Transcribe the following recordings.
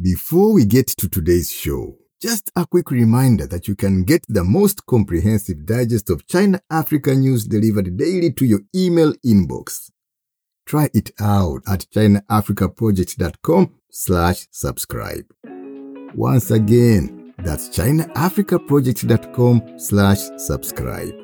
Before we get to today's show, just a quick reminder that you can get the most comprehensive digest of China Africa news delivered daily to your email inbox. Try it out at chinaafricaproject.com slash subscribe. Once again, that's chinaafricaproject.com slash subscribe.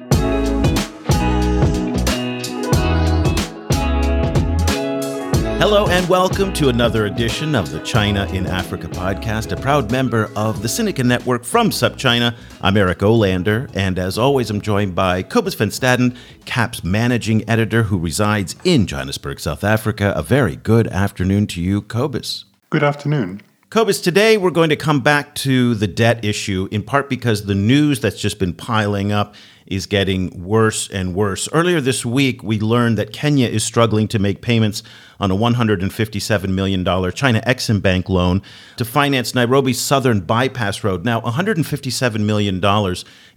Hello and welcome to another edition of the China in Africa podcast, a proud member of the Sinica Network from SupChina. I'm Eric Olander, and as always, I'm joined by Cobus van Staden, CAP's managing editor who resides in Johannesburg, South Africa. A very good afternoon to you, Cobus. Good afternoon. Cobus, today we're going to come back to the debt issue, in part because the news that's just been piling up is getting worse and worse. Earlier this week, we learned that Kenya is struggling to make payments on a $157 million China Exim Bank loan to finance Nairobi's southern bypass road. Now, $157 million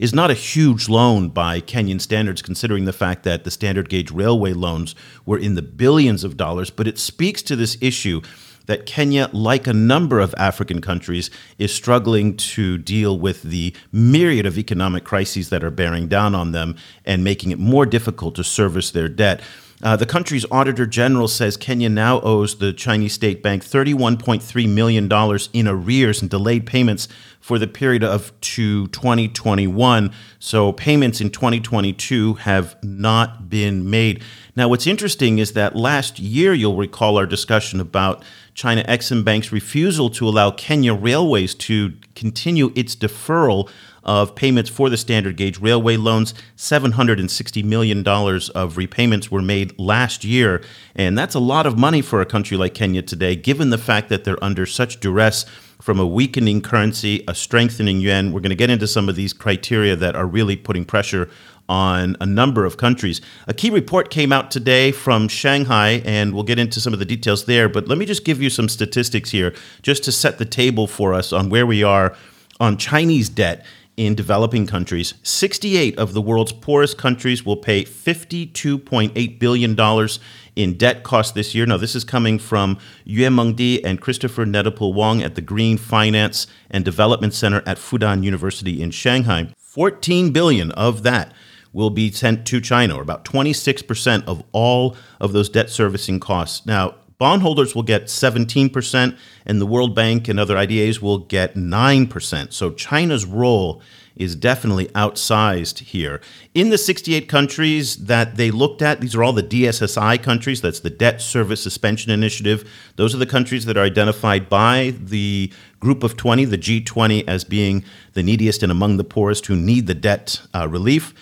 is not a huge loan by Kenyan standards, considering the fact that the standard gauge railway loans were in the billions of dollars, but it speaks to this issue that Kenya, like a number of African countries, is struggling to deal with the myriad of economic crises that are bearing down on them and making it more difficult to service their debt. Uh, the country's auditor general says Kenya now owes the Chinese state bank $31.3 million in arrears and delayed payments for the period of to 2021. So payments in 2022 have not been made. Now, what's interesting is that last year, you'll recall our discussion about China Exim Bank's refusal to allow Kenya Railways to continue its deferral of payments for the standard gauge railway loans. $760 million of repayments were made last year. And that's a lot of money for a country like Kenya today, given the fact that they're under such duress from a weakening currency, a strengthening yuan. We're going to get into some of these criteria that are really putting pressure on a number of countries. A key report came out today from Shanghai, and we'll get into some of the details there. But let me just give you some statistics here just to set the table for us on where we are on Chinese debt in developing countries. 68 of the world's poorest countries will pay $52.8 billion in debt costs this year. Now, this is coming from Yue Mengdi and Christopher Nedopil Wang at the Green Finance and Development Center at Fudan University in Shanghai. 14 billion of that will be sent to China, or about 26% of all of those debt servicing costs. Now, bondholders will get 17%, and the World Bank and other IDAs will get 9%. So China's role is definitely outsized here. In the 68 countries that they looked at, these are all the DSSI countries, that's the Debt Service Suspension Initiative. Those are the countries that are identified by the Group of 20, the G20, as being the neediest and among the poorest who need the debt uh, relief.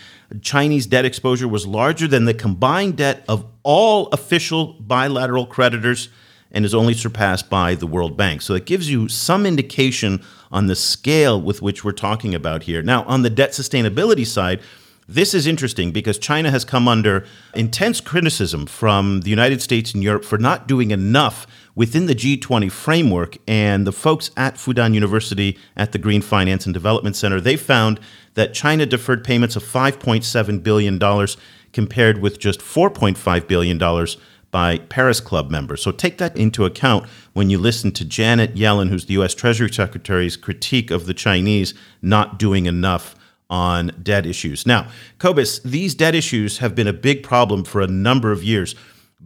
Chinese debt exposure was larger than the combined debt of all official bilateral creditors and is only surpassed by the World Bank. So it gives you some indication on the scale with which we're talking about here. Now, on the debt sustainability side, this is interesting because China has come under intense criticism from the United States and Europe for not doing enough within the G20 framework. And the folks at Fudan University at the Green Finance and Development Center, they found that China deferred payments of $5.7 billion compared with just $4.5 billion by Paris Club members. So take that into account when you listen to Janet Yellen, who's the U.S. Treasury Secretary's critique of the Chinese not doing enough on debt issues. Now, Cobus, these debt issues have been a big problem for a number of years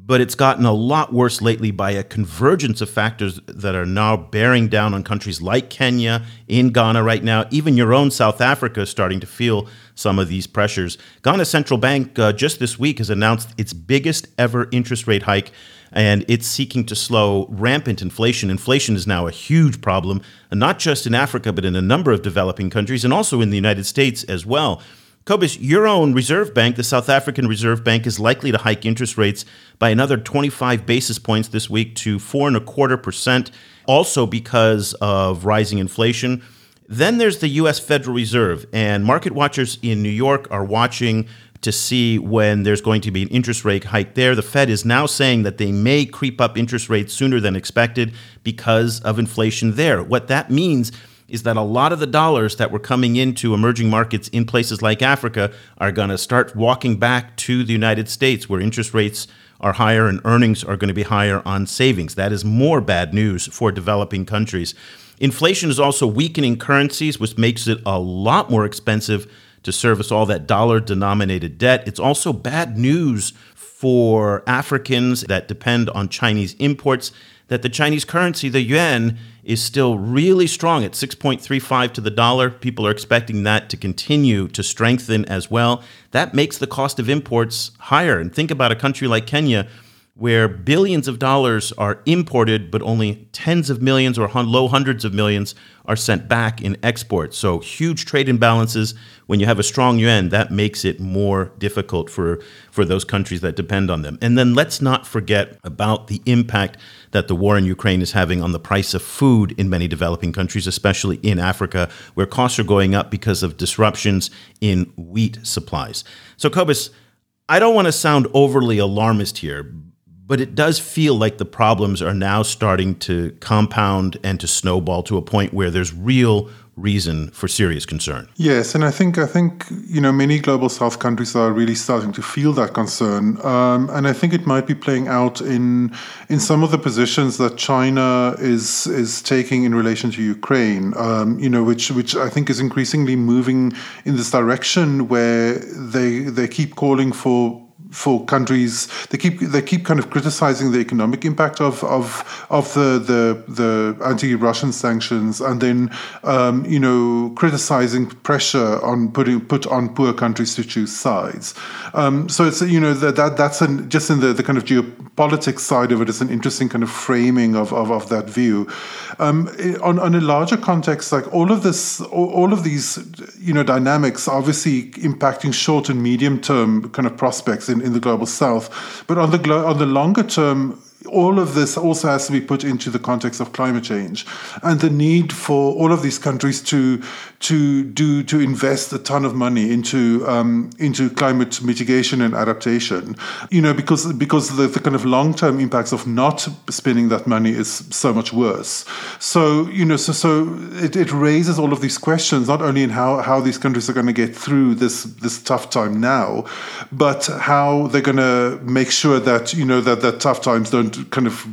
but it's gotten a lot worse lately by a convergence of factors that are now bearing down on countries like Kenya, in Ghana right now. Even your own South Africa is starting to feel some of these pressures. Ghana's Central Bank uh, just this week has announced its biggest ever interest rate hike, and it's seeking to slow rampant inflation. Inflation is now a huge problem, not just in Africa, but in a number of developing countries and also in the United States as well. Cobus, your own Reserve Bank, the South African Reserve Bank, is likely to hike interest rates by another 25 basis points this week to four and a quarter percent. Also, because of rising inflation, Then there's the US Federal Reserve, and market watchers in New York are watching to see when there's going to be an interest rate hike there. The Fed is now saying that they may creep up interest rates sooner than expected because of inflation there. What that means is that a lot of the dollars that were coming into emerging markets in places like Africa are going to start walking back to the United States where interest rates are higher and earnings are going to be higher on savings. That is more bad news for developing countries. Inflation is also weakening currencies, which makes it a lot more expensive to service all that dollar denominated debt. It's also bad news for Africans that depend on Chinese imports that the Chinese currency, the yuan, is still really strong at 6.35 to the dollar. People are expecting that to continue to strengthen as well. That makes the cost of imports higher. And think about a country like Kenya where billions of dollars are imported, but only tens of millions or low hundreds of millions are sent back in exports. So huge trade imbalances. When you have a strong yuan, that makes it more difficult for, for those countries that depend on them. And then let's not forget about the impact that the war in Ukraine is having on the price of food in many developing countries, especially in Africa, where costs are going up because of disruptions in wheat supplies. So, Cobus, I don't want to sound overly alarmist here, but it does feel like the problems are now starting to compound and to snowball to a point where there's real reason for serious concern. Yes, and I think I think you know many global South countries are really starting to feel that concern, um, and I think it might be playing out in in some of the positions that China is is taking in relation to Ukraine. Um, you know, which which I think is increasingly moving in this direction where they they keep calling for for countries. They keep they keep kind of criticizing the economic impact of of of the the, the anti-Russian sanctions, and then um, you know criticizing pressure on putting put on poor countries to choose sides. Um, so it's you know that, that that's an, just in the, the kind of geopolitics side of it. it is an interesting kind of framing of of, of that view. Um, on on a larger context, like all of this, all of these you know dynamics, obviously impacting short and medium term kind of prospects in, in the global south. But on the glo- on the longer term, all of this also has to be put into the context of climate change and the need for all of these countries to to do to invest a ton of money into um, into climate mitigation and adaptation. You know, because because the, the kind of long term impacts of not spending that money is so much worse. So you know, so so it, it raises all of these questions not only in how how these countries are going to get through this this tough time now, but how they're going to make sure that you know that that tough times don't kind of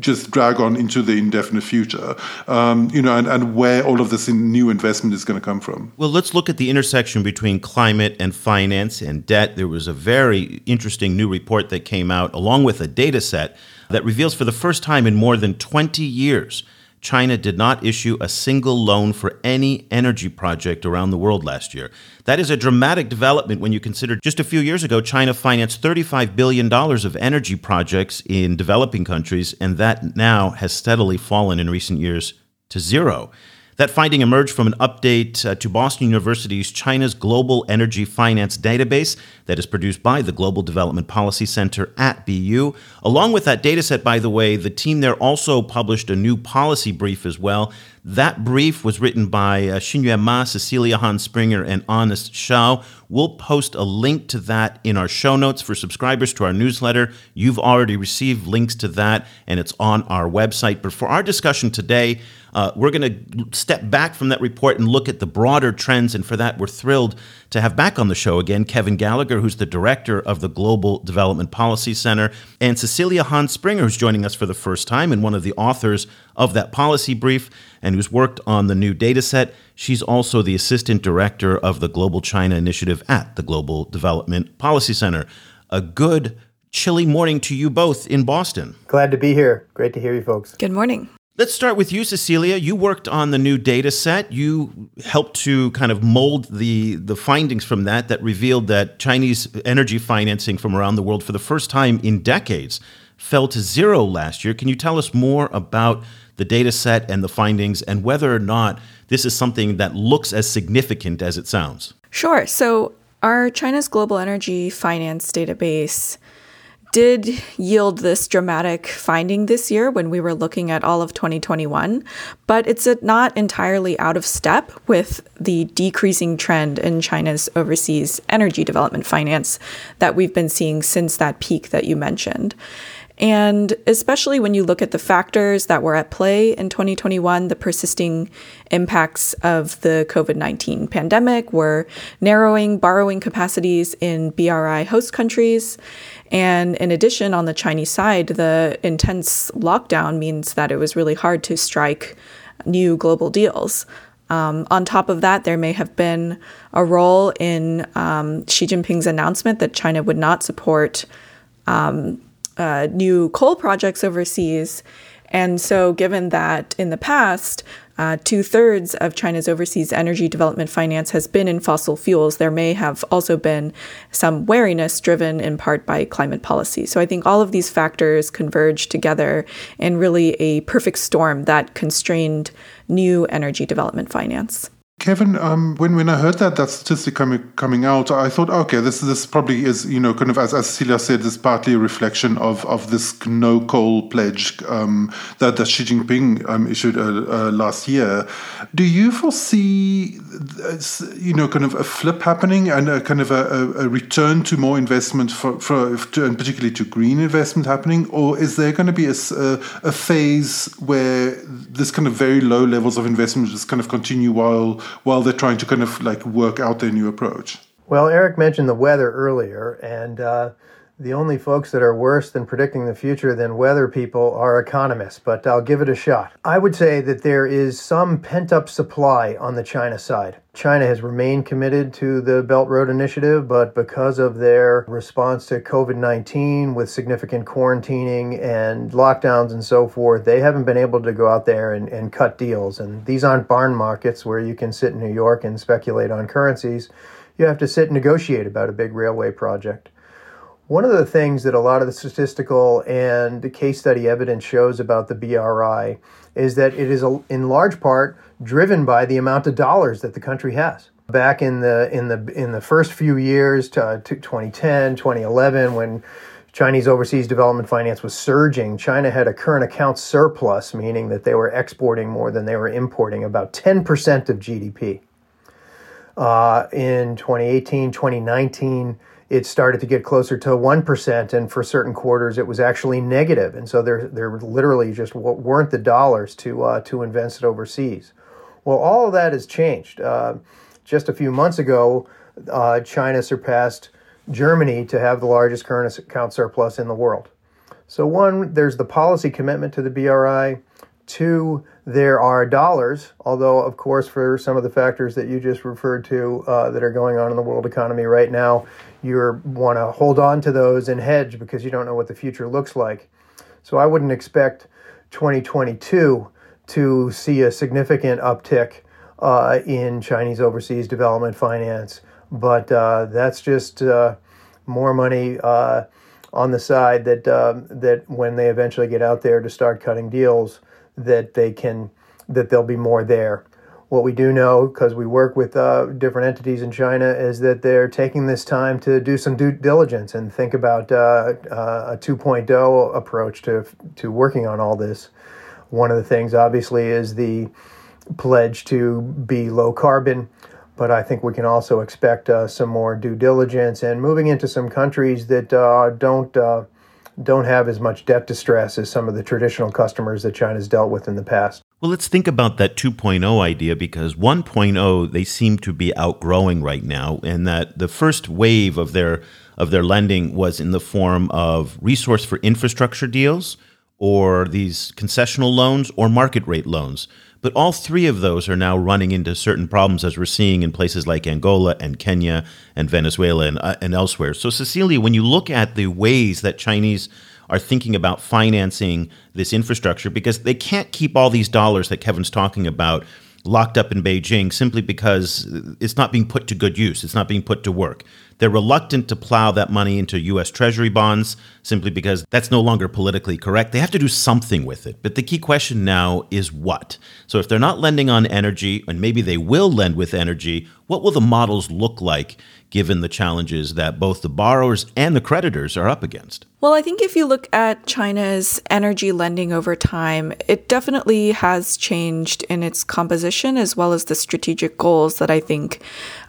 just drag on into the indefinite future, um, you know, and, and where all of this new investment is going to come from. Well, let's look at the intersection between climate and finance and debt. There was a very interesting new report that came out along with a data set that reveals for the first time in more than 20 years China did not issue a single loan for any energy project around the world last year. That is a dramatic development when you consider just a few years ago, China financed $35 billion of energy projects in developing countries, and that now has steadily fallen in recent years to zero. That finding emerged from an update uh, to Boston University's China's Global Energy Finance Database that is produced by the Global Development Policy Center at BU. Along with that dataset, by the way, the team there also published a new policy brief as well. That brief was written by uh, Ma, Cecilia Han Springer, and Honest Shao. We'll post a link to that in our show notes for subscribers to our newsletter. You've already received links to that, and it's on our website. But for our discussion today, uh, we're going to step back from that report and look at the broader trends. And for that, we're thrilled to have back on the show again Kevin Gallagher, who's the director of the Global Development Policy Center, and Cecilia Han Springer, who's joining us for the first time and one of the authors of that policy brief and who's worked on the new data set. She's also the assistant director of the Global China Initiative at the Global Development Policy Center. A good chilly morning to you both in Boston. Glad to be here. Great to hear you folks. Good morning. Let's start with you, Cecilia. You worked on the new data set. You helped to kind of mold the, the findings from that that revealed that Chinese energy financing from around the world for the first time in decades fell to zero last year. Can you tell us more about the data set and the findings and whether or not this is something that looks as significant as it sounds? Sure. So, our China's Global Energy Finance Database did yield this dramatic finding this year when we were looking at all of 2021, but it's not entirely out of step with the decreasing trend in China's overseas energy development finance that we've been seeing since that peak that you mentioned. And especially when you look at the factors that were at play in 2021, the persisting impacts of the COVID 19 pandemic were narrowing borrowing capacities in BRI host countries. And in addition, on the Chinese side, the intense lockdown means that it was really hard to strike new global deals. Um, on top of that, there may have been a role in um, Xi Jinping's announcement that China would not support um, uh, new coal projects overseas. And so, given that in the past, uh, two thirds of China's overseas energy development finance has been in fossil fuels, there may have also been some wariness driven in part by climate policy. So I think all of these factors converge together in really a perfect storm that constrained new energy development finance. Kevin, um, when when I heard that that statistic coming coming out, I thought, okay, this this probably is you know kind of as as Cecilia said, is partly a reflection of of this no coal pledge um, that that Xi Jinping um, issued uh, uh, last year. Do you foresee uh, you know kind of a flip happening and a kind of a, a return to more investment for, for to, and particularly to green investment happening, or is there going to be a, a phase where this kind of very low levels of investment just kind of continue while while they're trying to kind of like work out their new approach. Well, Eric mentioned the weather earlier, and uh, the only folks that are worse than predicting the future than weather people are economists, but I'll give it a shot. I would say that there is some pent up supply on the China side. China has remained committed to the Belt Road Initiative, but because of their response to COVID 19 with significant quarantining and lockdowns and so forth, they haven't been able to go out there and, and cut deals. And these aren't barn markets where you can sit in New York and speculate on currencies. You have to sit and negotiate about a big railway project. One of the things that a lot of the statistical and case study evidence shows about the BRI is that it is in large part driven by the amount of dollars that the country has. Back in the in the in the first few years to, to 2010, 2011 when Chinese overseas development finance was surging, China had a current account surplus, meaning that they were exporting more than they were importing, about 10% of GDP. Uh, in 2018, 2019, it started to get closer to 1%, and for certain quarters it was actually negative. And so there, there literally just weren't the dollars to, uh, to invest it overseas. Well, all of that has changed. Uh, just a few months ago, uh, China surpassed Germany to have the largest current account surplus in the world. So, one, there's the policy commitment to the BRI. Two, there are dollars, although, of course, for some of the factors that you just referred to uh, that are going on in the world economy right now, you want to hold on to those and hedge because you don't know what the future looks like. So I wouldn't expect 2022 to see a significant uptick uh, in Chinese overseas development finance, but uh, that's just uh, more money uh, on the side that um, that when they eventually get out there to start cutting deals that they can that there'll be more there. What we do know, because we work with uh, different entities in China, is that they're taking this time to do some due diligence and think about uh, uh, a 2.0 approach to to working on all this. One of the things, obviously, is the pledge to be low carbon, but I think we can also expect uh, some more due diligence and moving into some countries that uh, don't uh, don't have as much debt distress as some of the traditional customers that China's dealt with in the past. Well, let's think about that 2.0 idea because 1.0 they seem to be outgrowing right now, and that the first wave of their of their lending was in the form of resource for infrastructure deals or these concessional loans or market rate loans. But all three of those are now running into certain problems, as we're seeing in places like Angola and Kenya and Venezuela and, uh, and elsewhere. So, Cecilia, when you look at the ways that Chinese are thinking about financing this infrastructure, because they can't keep all these dollars that Kevin's talking about locked up in Beijing simply because it's not being put to good use. It's not being put to work. They're reluctant to plow that money into US Treasury bonds simply because that's no longer politically correct. They have to do something with it. But the key question now is what? So if they're not lending on energy, and maybe they will lend with energy, what will the models look like given the challenges that both the borrowers and the creditors are up against? Well, I think if you look at China's energy lending over time, it definitely has changed in its composition as well as the strategic goals that I think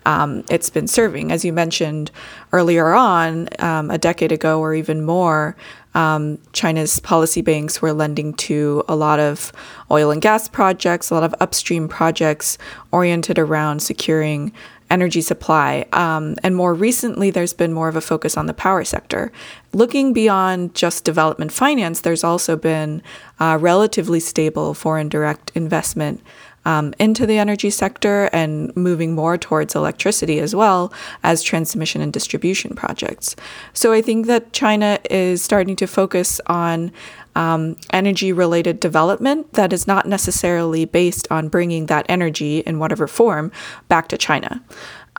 um, it's been serving. As you mentioned earlier on, um, a decade ago or even more, um, China's policy banks were lending to a lot of oil and gas projects, a lot of upstream projects oriented around securing energy supply. Um, and more recently, there's been more of a focus on the power sector. Looking beyond just development finance, there's also been uh, relatively stable foreign direct investment. Um, into the energy sector and moving more towards electricity as well as transmission and distribution projects. So I think that China is starting to focus on um, energy related development that is not necessarily based on bringing that energy in whatever form back to China.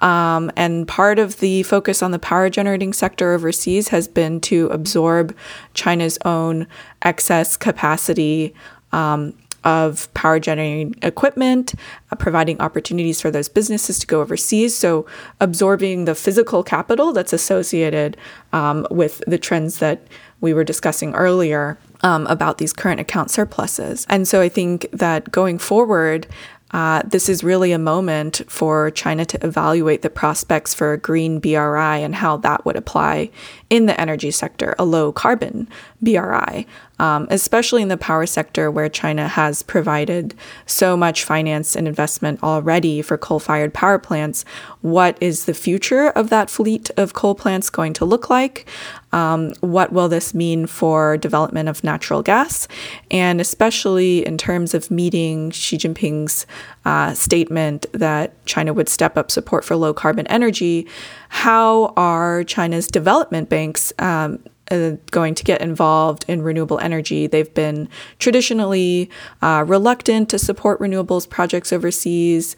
Um, and part of the focus on the power generating sector overseas has been to absorb China's own excess capacity um, of power generating equipment, uh, providing opportunities for those businesses to go overseas. So, absorbing the physical capital that's associated um, with the trends that we were discussing earlier um, about these current account surpluses. And so I think that going forward, uh, this is really a moment for China to evaluate the prospects for a green BRI and how that would apply in the energy sector, a low carbon BRI, um, especially in the power sector where China has provided so much finance and investment already for coal fired power plants. What is the future of that fleet of coal plants going to look like? Um, what will this mean for development of natural gas? And especially in terms of meeting Xi Jinping's uh, statement that China would step up support for low carbon energy, how are China's development banks um, uh, going to get involved in renewable energy. They've been traditionally uh, reluctant to support renewables projects overseas.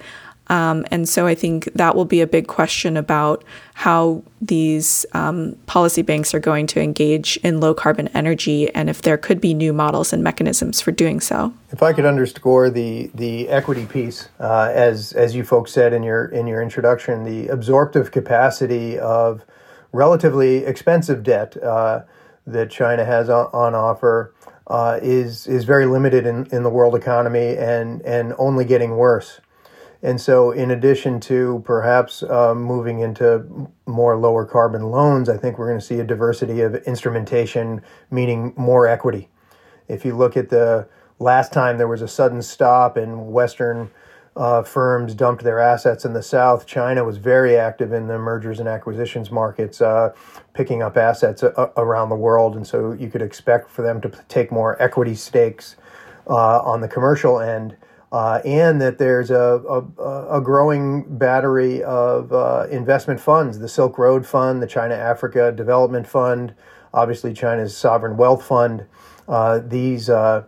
Um, and so I think that will be a big question about how these um, policy banks are going to engage in low carbon energy and if there could be new models and mechanisms for doing so. If I could underscore the the equity piece, uh, as as you folks said in your in your introduction, the absorptive capacity of relatively expensive debt uh, that China has on, offer uh, is is very limited in, in the world economy and and only getting worse. And so, in addition to perhaps uh, moving into more lower carbon loans, I think we're going to see a diversity of instrumentation, meaning more equity. If you look at the last time there was a sudden stop in Western uh, firms dumped their assets in the South, China was very active in the mergers and acquisitions markets, uh, picking up assets a- around the world. And so, you could expect for them to take more equity stakes uh, on the commercial end uh, and that there's a, a, a growing battery of uh, investment funds the Silk Road Fund, the China Africa Development Fund, obviously China's Sovereign Wealth Fund. Uh, these, uh,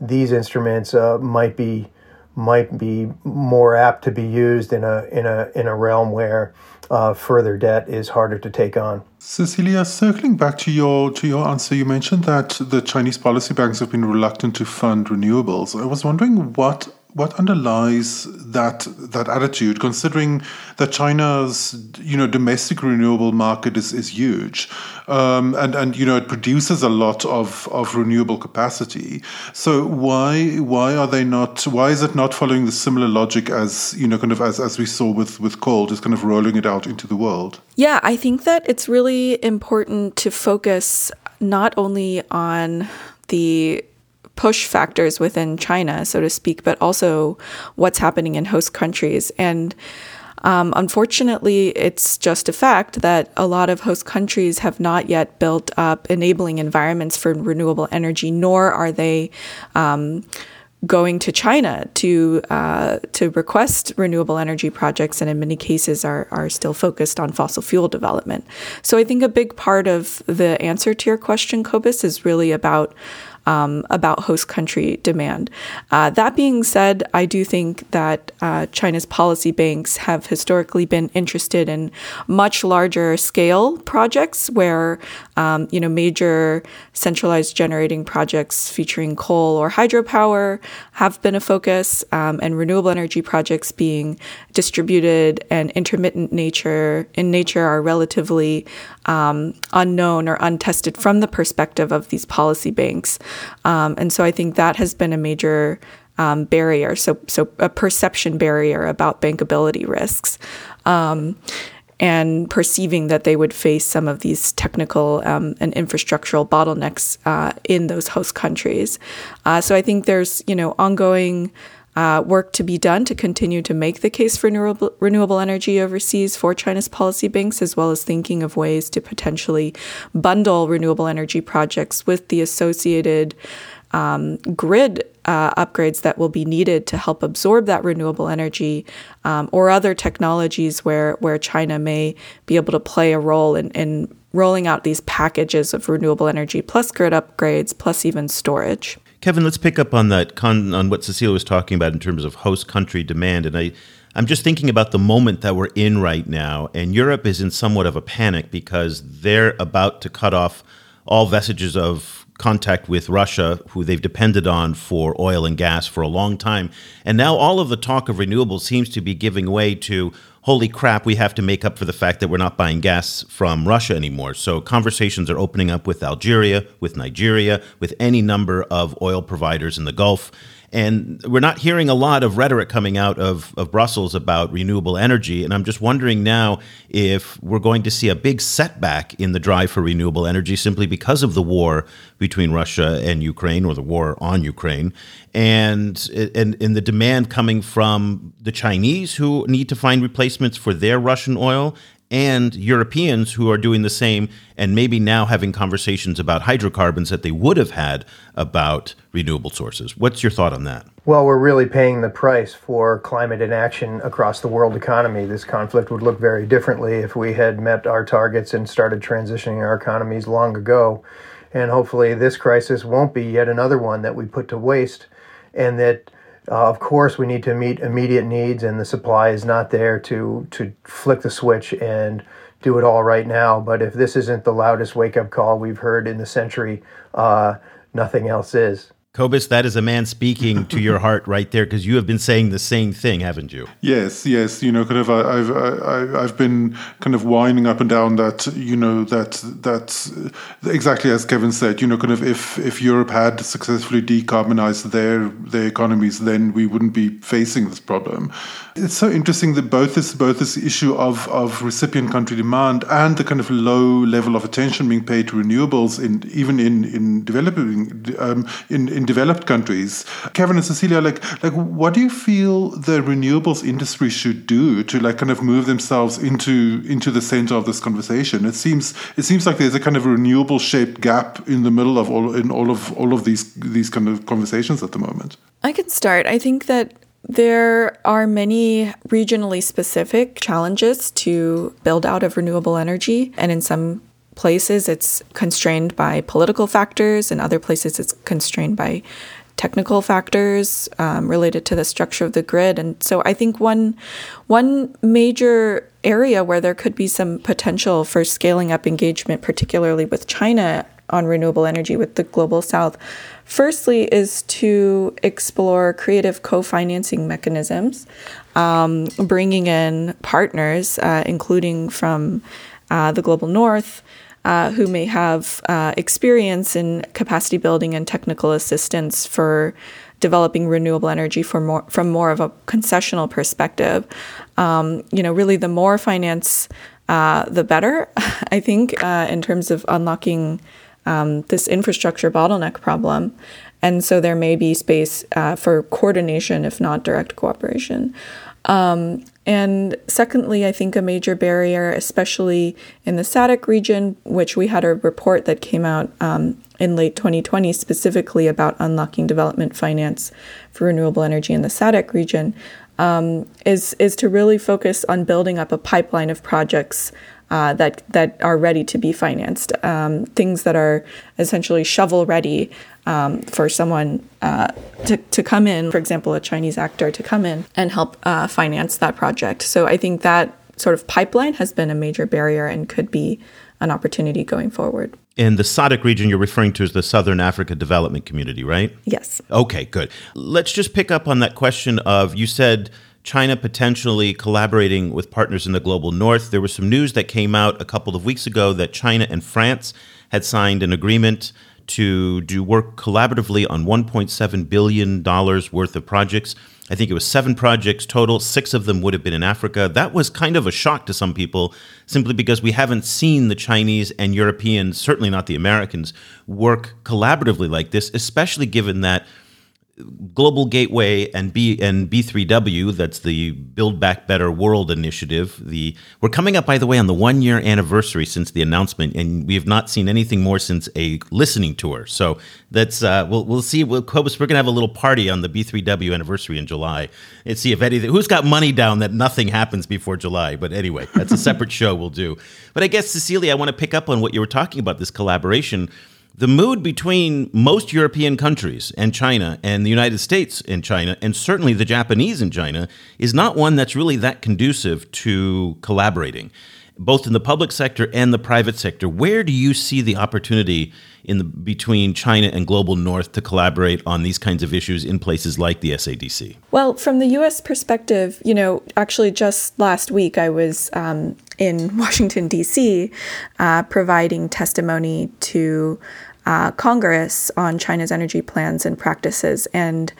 these instruments uh, might, be, might be more apt to be used in a, in a, in a realm where uh, further debt is harder to take on. Cecilia, circling back to your to your answer, you mentioned that the Chinese policy banks have been reluctant to fund renewables. I was wondering what what underlies that that attitude, considering that China's you know domestic renewable market is, is huge, um, and and you know it produces a lot of, of renewable capacity. So why why are they not? Why is it not following the similar logic as you know kind of as, as we saw with with coal, just kind of rolling it out into the world? Yeah, I think that it's really important to focus not only on the push factors within China, so to speak, but also what's happening in host countries. And um, unfortunately, it's just a fact that a lot of host countries have not yet built up enabling environments for renewable energy, nor are they. Um, going to China to uh, to request renewable energy projects, and in many cases are are still focused on fossil fuel development. So I think a big part of the answer to your question, Cobus, is really about um, about host country demand. Uh, that being said, I do think that uh, China's policy banks have historically been interested in much larger scale projects where um, you know major centralized generating projects featuring coal or hydropower have been a focus, um, and renewable energy projects being distributed and intermittent nature in nature are relatively um, unknown or untested from the perspective of these policy banks. Um, and so I think that has been a major um, barrier, so so a perception barrier about bankability risks. Um, and perceiving that they would face some of these technical um, and infrastructural bottlenecks uh, in those host countries. Uh, so I think there's you know ongoing uh, work to be done to continue to make the case for renewable, renewable energy overseas for China's policy banks, as well as thinking of ways to potentially bundle renewable energy projects with the associated um, grid uh, upgrades that will be needed to help absorb that renewable energy um, or other technologies where, where China may be able to play a role in, in rolling out these packages of renewable energy plus grid upgrades plus even storage. Kevin, let's pick up on that con- on what Cecilia was talking about in terms of host country demand, and I. I'm just thinking about the moment that we're in right now, and Europe is in somewhat of a panic because they're about to cut off all vestiges of contact with Russia, who they've depended on for oil and gas for a long time. And now all of the talk of renewables seems to be giving way to holy crap, we have to make up for the fact that we're not buying gas from Russia anymore. So conversations are opening up with Algeria, with Nigeria, with any number of oil providers in the Gulf. And we're not hearing a lot of rhetoric coming out of, of Brussels about renewable energy. And I'm just wondering now if we're going to see a big setback in the drive for renewable energy simply because of the war between Russia and Ukraine or the war on Ukraine. And, and, and the demand coming from the Chinese who need to find replacements for their Russian oil and Europeans who are doing the same and maybe now having conversations about hydrocarbons that they would have had about renewable sources. What's your thought on that? Well, we're really paying the price for climate inaction across the world economy. This conflict would look very differently if we had met our targets and started transitioning our economies long ago. And hopefully, this crisis won't be yet another one that we put to waste and that uh, of course, we need to meet immediate needs, and the supply is not there to to flick the switch and do it all right now. But if this isn't the loudest wake up call we've heard in the century, uh, nothing else is. Cobus, that is a man speaking to your heart right there because you have been saying the same thing, haven't you? Yes, yes. You know, kind of, I, I've I, I've been kind of winding up and down that you know that that exactly as Kevin said. You know, kind of if if Europe had successfully decarbonized their their economies, then we wouldn't be facing this problem. It's so interesting that both this both this issue of of recipient country demand and the kind of low level of attention being paid to renewables in even in in developing um, in in developed countries. Kevin and Cecilia, like like what do you feel the renewables industry should do to like kind of move themselves into into the center of this conversation? It seems it seems like there's a kind of renewable shaped gap in the middle of all in all of all of these these kind of conversations at the moment. I can start. I think that there are many regionally specific challenges to build out of renewable energy, and in some places it's constrained by political factors, in other places it's constrained by technical factors um, related to the structure of the grid. And so I think one one major area where there could be some potential for scaling up engagement, particularly with China on renewable energy with the global south, firstly is to explore creative co-financing mechanisms, um, bringing in partners, uh, including from uh, the global north uh, who may have uh, experience in capacity building and technical assistance for developing renewable energy for more, from more of a concessional perspective. Um, you know, really, the more finance, uh, the better. I think uh, in terms of unlocking um, this infrastructure bottleneck problem. And so there may be space uh, for coordination, if not direct cooperation. Um, and secondly, I think a major barrier, especially in the SADC region, which we had a report that came out um, in late 2020 specifically about unlocking development finance for renewable energy in the SADC region, um, is is to really focus on building up a pipeline of projects uh, that that are ready to be financed, um, things that are essentially shovel ready um, for someone uh, to, to come in, for example, a Chinese actor to come in and help uh, finance that project. So I think that sort of pipeline has been a major barrier and could be an opportunity going forward. In the SADC region you're referring to is the Southern Africa Development Community, right? Yes. Okay, good. Let's just pick up on that question of you said China potentially collaborating with partners in the global north. There was some news that came out a couple of weeks ago that China and France had signed an agreement to do work collaboratively on $1.7 billion worth of projects. I think it was seven projects total. Six of them would have been in Africa. That was kind of a shock to some people, simply because we haven't seen the Chinese and Europeans, certainly not the Americans, work collaboratively like this, especially given that Global Gateway and B and B3W, that's the Build Back Better World initiative. The we're coming up, by the way, on the one year anniversary since the announcement, and we have not seen anything more since a listening tour. So that's uh, we'll we'll see. We'll, we're gonna have a little party on the B3W anniversary in July and see if anything. Who's got money down that nothing happens before July? But anyway, that's a separate show we'll do. But I guess Cecilia, I want to pick up on what you were talking about this collaboration the mood between most European countries and China and the United States and China, and certainly the Japanese in China, is not one that's really that conducive to collaborating, both in the public sector and the private sector. Where do you see the opportunity in the, between China and global North to collaborate on these kinds of issues in places like the SADC? Well, from the U.S. perspective, you know, actually just last week I was um, in Washington, D.C., uh, providing testimony to uh, Congress on China's energy plans and practices. And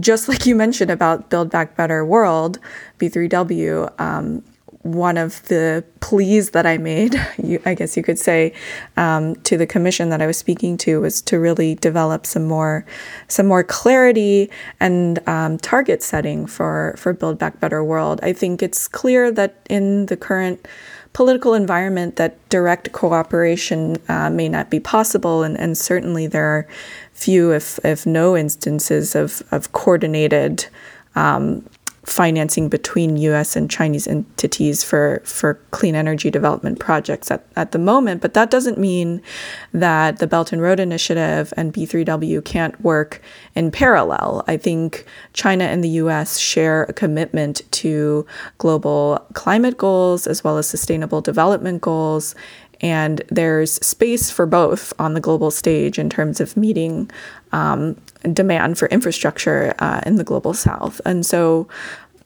just like you mentioned about Build Back Better World, B3W, um, one of the pleas that I made, you, I guess you could say, um, to the commission that I was speaking to was to really develop some more, some more clarity and um, target setting for for Build Back Better World. I think it's clear that in the current political environment that direct cooperation uh, may not be possible, and, and certainly there are few, if, if no, instances of, of coordinated um, financing between US and Chinese entities for, for clean energy development projects at, at the moment. But that doesn't mean that the Belt and Road Initiative and B3W can't work in parallel. I think China and the US share a commitment to global climate goals as well as sustainable development goals. And there's space for both on the global stage in terms of meeting um, demand for infrastructure uh, in the global south. And so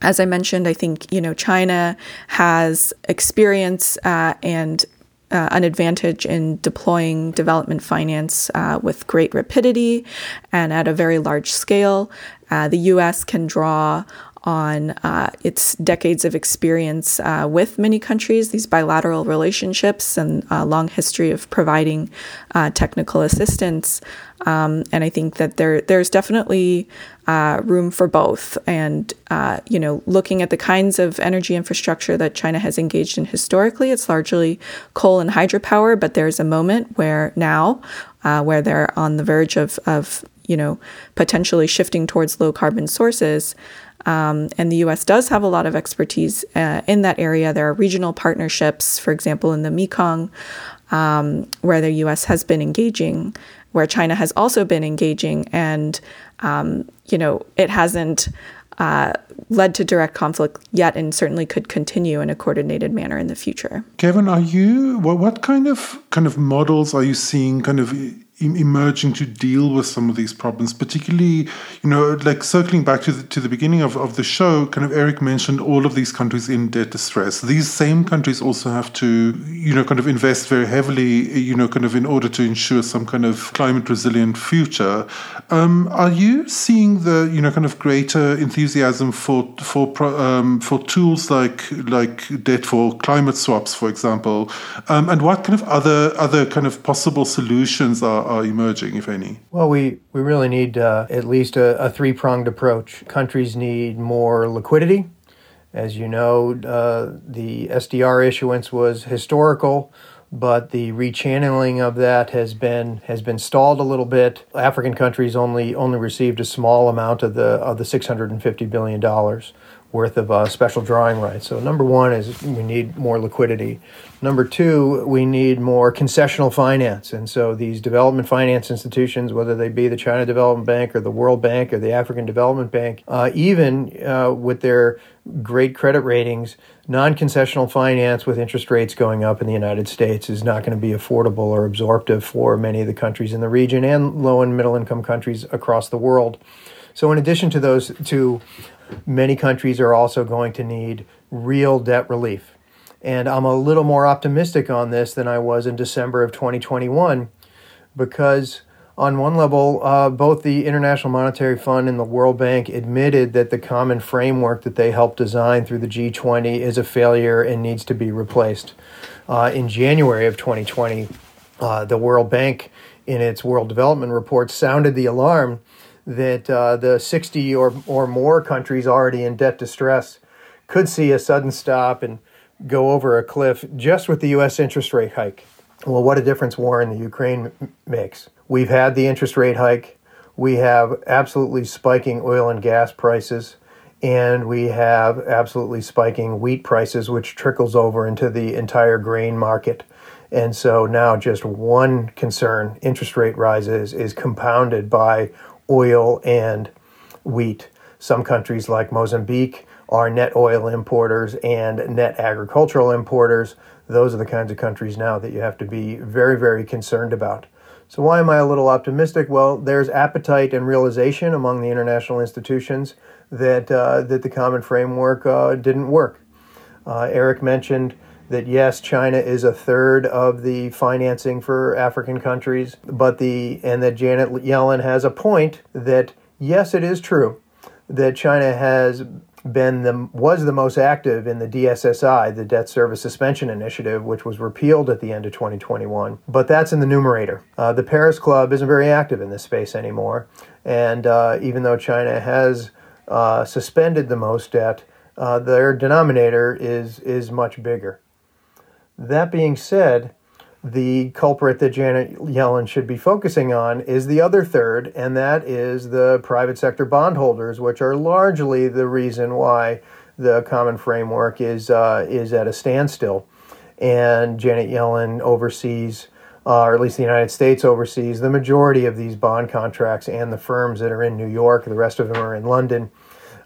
as I mentioned, I think you know China has experience uh, and uh, an advantage in deploying development finance uh, with great rapidity and at a very large scale. Uh, the U.S. can draw on uh, its decades of experience uh, with many countries, these bilateral relationships, and a long history of providing uh, technical assistance. Um, and I think that there there's definitely uh, room for both. And uh, you know, looking at the kinds of energy infrastructure that China has engaged in historically, it's largely coal and hydropower. But there's a moment where now, uh, where they're on the verge of of you know potentially shifting towards low carbon sources. Um, and the US does have a lot of expertise uh, in that area. There are regional partnerships, for example, in the Mekong, um, where the US has been engaging, where China has also been engaging. And, um, you know, it hasn't. Uh, led to direct conflict yet, and certainly could continue in a coordinated manner in the future. Kevin, are you what, what kind of kind of models are you seeing kind of emerging to deal with some of these problems particularly you know like circling back to the, to the beginning of, of the show kind of eric mentioned all of these countries in debt distress. These same countries also have to you know kind of invest very heavily you know kind of in order to ensure some kind of climate resilient future. Um, are you seeing the you know kind of greater enthusiasm for for um, for tools like like debt for climate swaps for example? Um, and what kind of other other kind of possible solutions are are emerging, if any? Well, we, we really need uh, at least a, a three pronged approach. Countries need more liquidity. As you know, uh, the SDR issuance was historical, but the rechanneling of that has been has been stalled a little bit. African countries only only received a small amount of the of the 650 billion dollars worth of uh, special drawing rights. So number one is we need more liquidity. Number two, we need more concessional finance. And so these development finance institutions, whether they be the China Development Bank or the World Bank or the African Development Bank, uh, even uh, with their great credit ratings, non concessional finance with interest rates going up in the United States is not going to be affordable or absorptive for many of the countries in the region and low and middle income countries across the world. So, in addition to those two, many countries are also going to need real debt relief. And I'm a little more optimistic on this than I was in December of 2021 because, on one level, uh, both the International Monetary Fund and the World Bank admitted that the common framework that they helped design through the G20 is a failure and needs to be replaced. Uh, in January of 2020, uh, the World Bank, in its World Development Report, sounded the alarm that uh, the 60 or, or more countries already in debt distress could see a sudden stop and go over a cliff just with the U.S. interest rate hike. Well, what a difference war in the Ukraine makes. We've had the interest rate hike. We have absolutely spiking oil and gas prices. And we have absolutely spiking wheat prices, which trickles over into the entire grain market. And so now just one concern, interest rate rises, is compounded by oil and wheat. Some countries like Mozambique are net oil importers and net agricultural importers. Those are the kinds of countries now that you have to be very, very concerned about. So, why am I a little optimistic? Well, there's appetite and realization among the international institutions that, uh, that the common framework uh, didn't work. Uh, Eric mentioned that yes, China is a third of the financing for African countries, but the and that Janet Yellen has a point that yes, it is true that China has been the was the most active in the DSSI, the Debt Service Suspension Initiative, which was repealed at the end of 2021. But that's in the numerator. Uh, the Paris Club isn't very active in this space anymore, and uh, even though China has uh, suspended the most debt, uh, their denominator is is much bigger. That being said, the culprit that Janet Yellen should be focusing on is the other third, and that is the private sector bondholders, which are largely the reason why the common framework is uh, is at a standstill. And Janet Yellen oversees, uh, or at least the United States oversees, the majority of these bond contracts and the firms that are in New York. The rest of them are in London.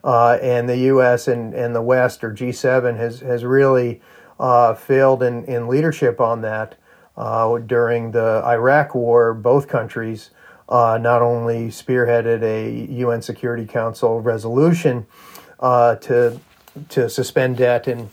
Uh, and the U.S. and, and the West, or G7, has has really uh, failed in, in leadership on that. Uh, during the Iraq War, both countries uh, not only spearheaded a UN Security Council resolution uh, to to suspend debt and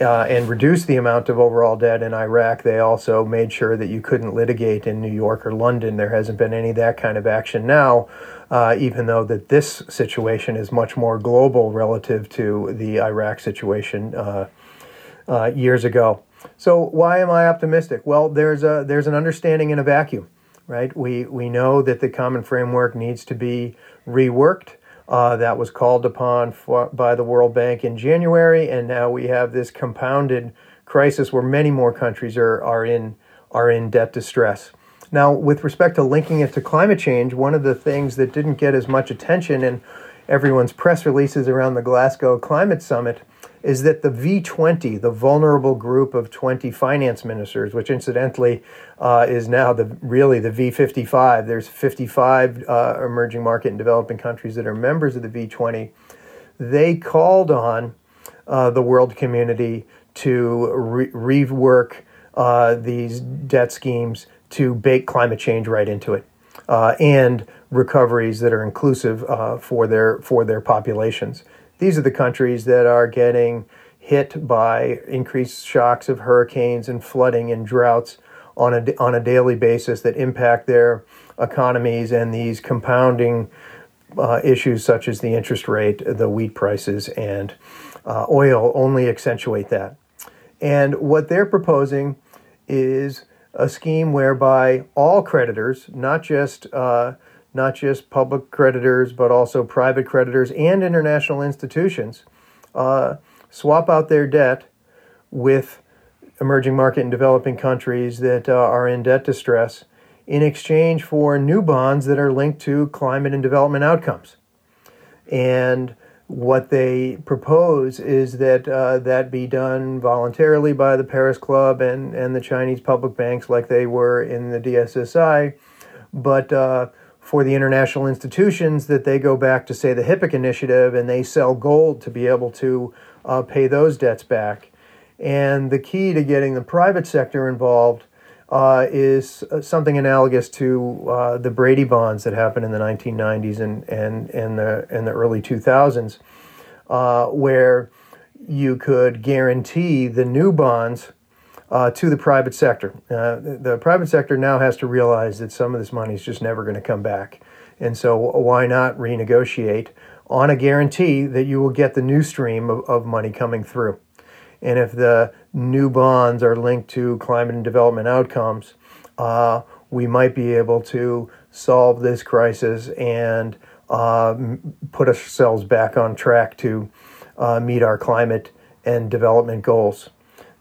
uh, and reduce the amount of overall debt in Iraq. They also made sure that you couldn't litigate in New York or London. There hasn't been any of that kind of action now, uh, even though that this situation is much more global relative to the Iraq situation uh, uh, years ago. So why am I optimistic? Well, there's a there's an understanding in a vacuum, right? We we know that the common framework needs to be reworked. Uh, that was called upon for, by the World Bank in January, and now we have this compounded crisis where many more countries are are in are in debt distress. Now, with respect to linking it to climate change, one of the things that didn't get as much attention in everyone's press releases around the Glasgow Climate Summit is that the V20, the vulnerable group of 20 finance ministers, which incidentally uh, is now the really the V55. There's 55 uh, emerging market and developing countries that are members of the V20. They called on uh, the world community to re- rework uh, these debt schemes to bake climate change right into it, uh, and recoveries that are inclusive uh, for their for their populations. These are the countries that are getting hit by increased shocks of hurricanes and flooding and droughts on a, on a daily basis that impact their economies and these compounding uh, issues such as the interest rate, the wheat prices, and uh, oil only accentuate that. And what they're proposing is a scheme whereby all creditors, not just uh, not just public creditors, but also private creditors and international institutions, uh, swap out their debt with emerging market and developing countries that uh, are in debt distress in exchange for new bonds that are linked to climate and development outcomes. And what they propose is that uh, that be done voluntarily by the Paris Club and, and the Chinese public banks, like they were in the DSSI, but uh, for the international institutions, that they go back to say the HIPC initiative and they sell gold to be able to uh, pay those debts back. And the key to getting the private sector involved uh, is uh, something analogous to uh, the Brady bonds that happened in the 1990s and, and, and, the, and the early 2000s, uh, where you could guarantee the new bonds uh, to the private sector. Uh, the, the, private sector now has to realize that some of this money is just never going to come back. And so, why not renegotiate on a guarantee that you will get the new stream of, of money coming through? And if the new bonds are linked to climate and development outcomes, uh, we might be able to solve this crisis and uh, put ourselves back on track to uh, meet our climate and development goals.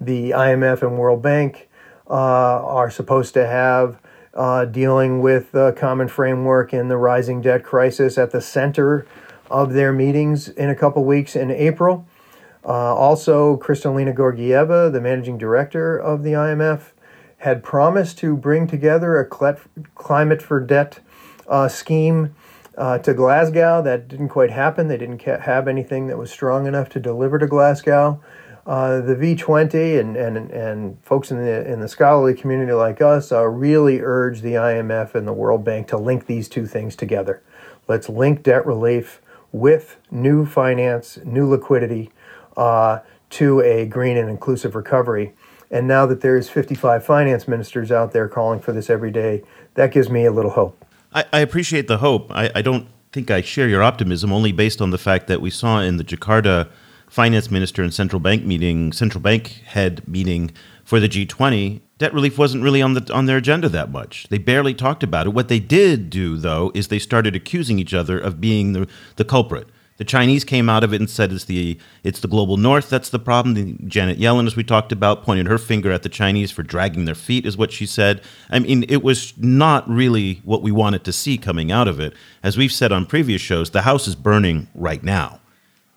The IMF and World Bank uh, are supposed to have uh, dealing with the common framework and the rising debt crisis at the center of their meetings in a couple weeks in April. Uh, also, Kristalina Georgieva, the managing director of the IMF, had promised to bring together a climate for debt uh, scheme uh, to Glasgow. That didn't quite happen. They didn't have anything that was strong enough to deliver to Glasgow. Uh, the V20 and, and, and folks in the, in the scholarly community like us uh, really urge the IMF and the World Bank to link these two things together. Let's link debt relief with new finance, new liquidity, uh, to a green and inclusive recovery. And now that there's 55 finance ministers out there calling for this every day, that gives me a little hope. I, I appreciate the hope. I, I, don't think I share your optimism, only based on the fact that we saw in the Jakarta finance minister and central bank meeting, central bank head meeting for the G20, debt relief wasn't really on the on their agenda that much. They barely talked about it. What they did do, though, is they started accusing each other of being the, the culprit. The Chinese came out of it and said it's the it's the global north that's the problem. The, Janet Yellen, as we talked about, pointed her finger at the Chinese for dragging their feet, is what she said. I mean, it was not really what we wanted to see coming out of it. As we've said on previous shows, the house is burning right now.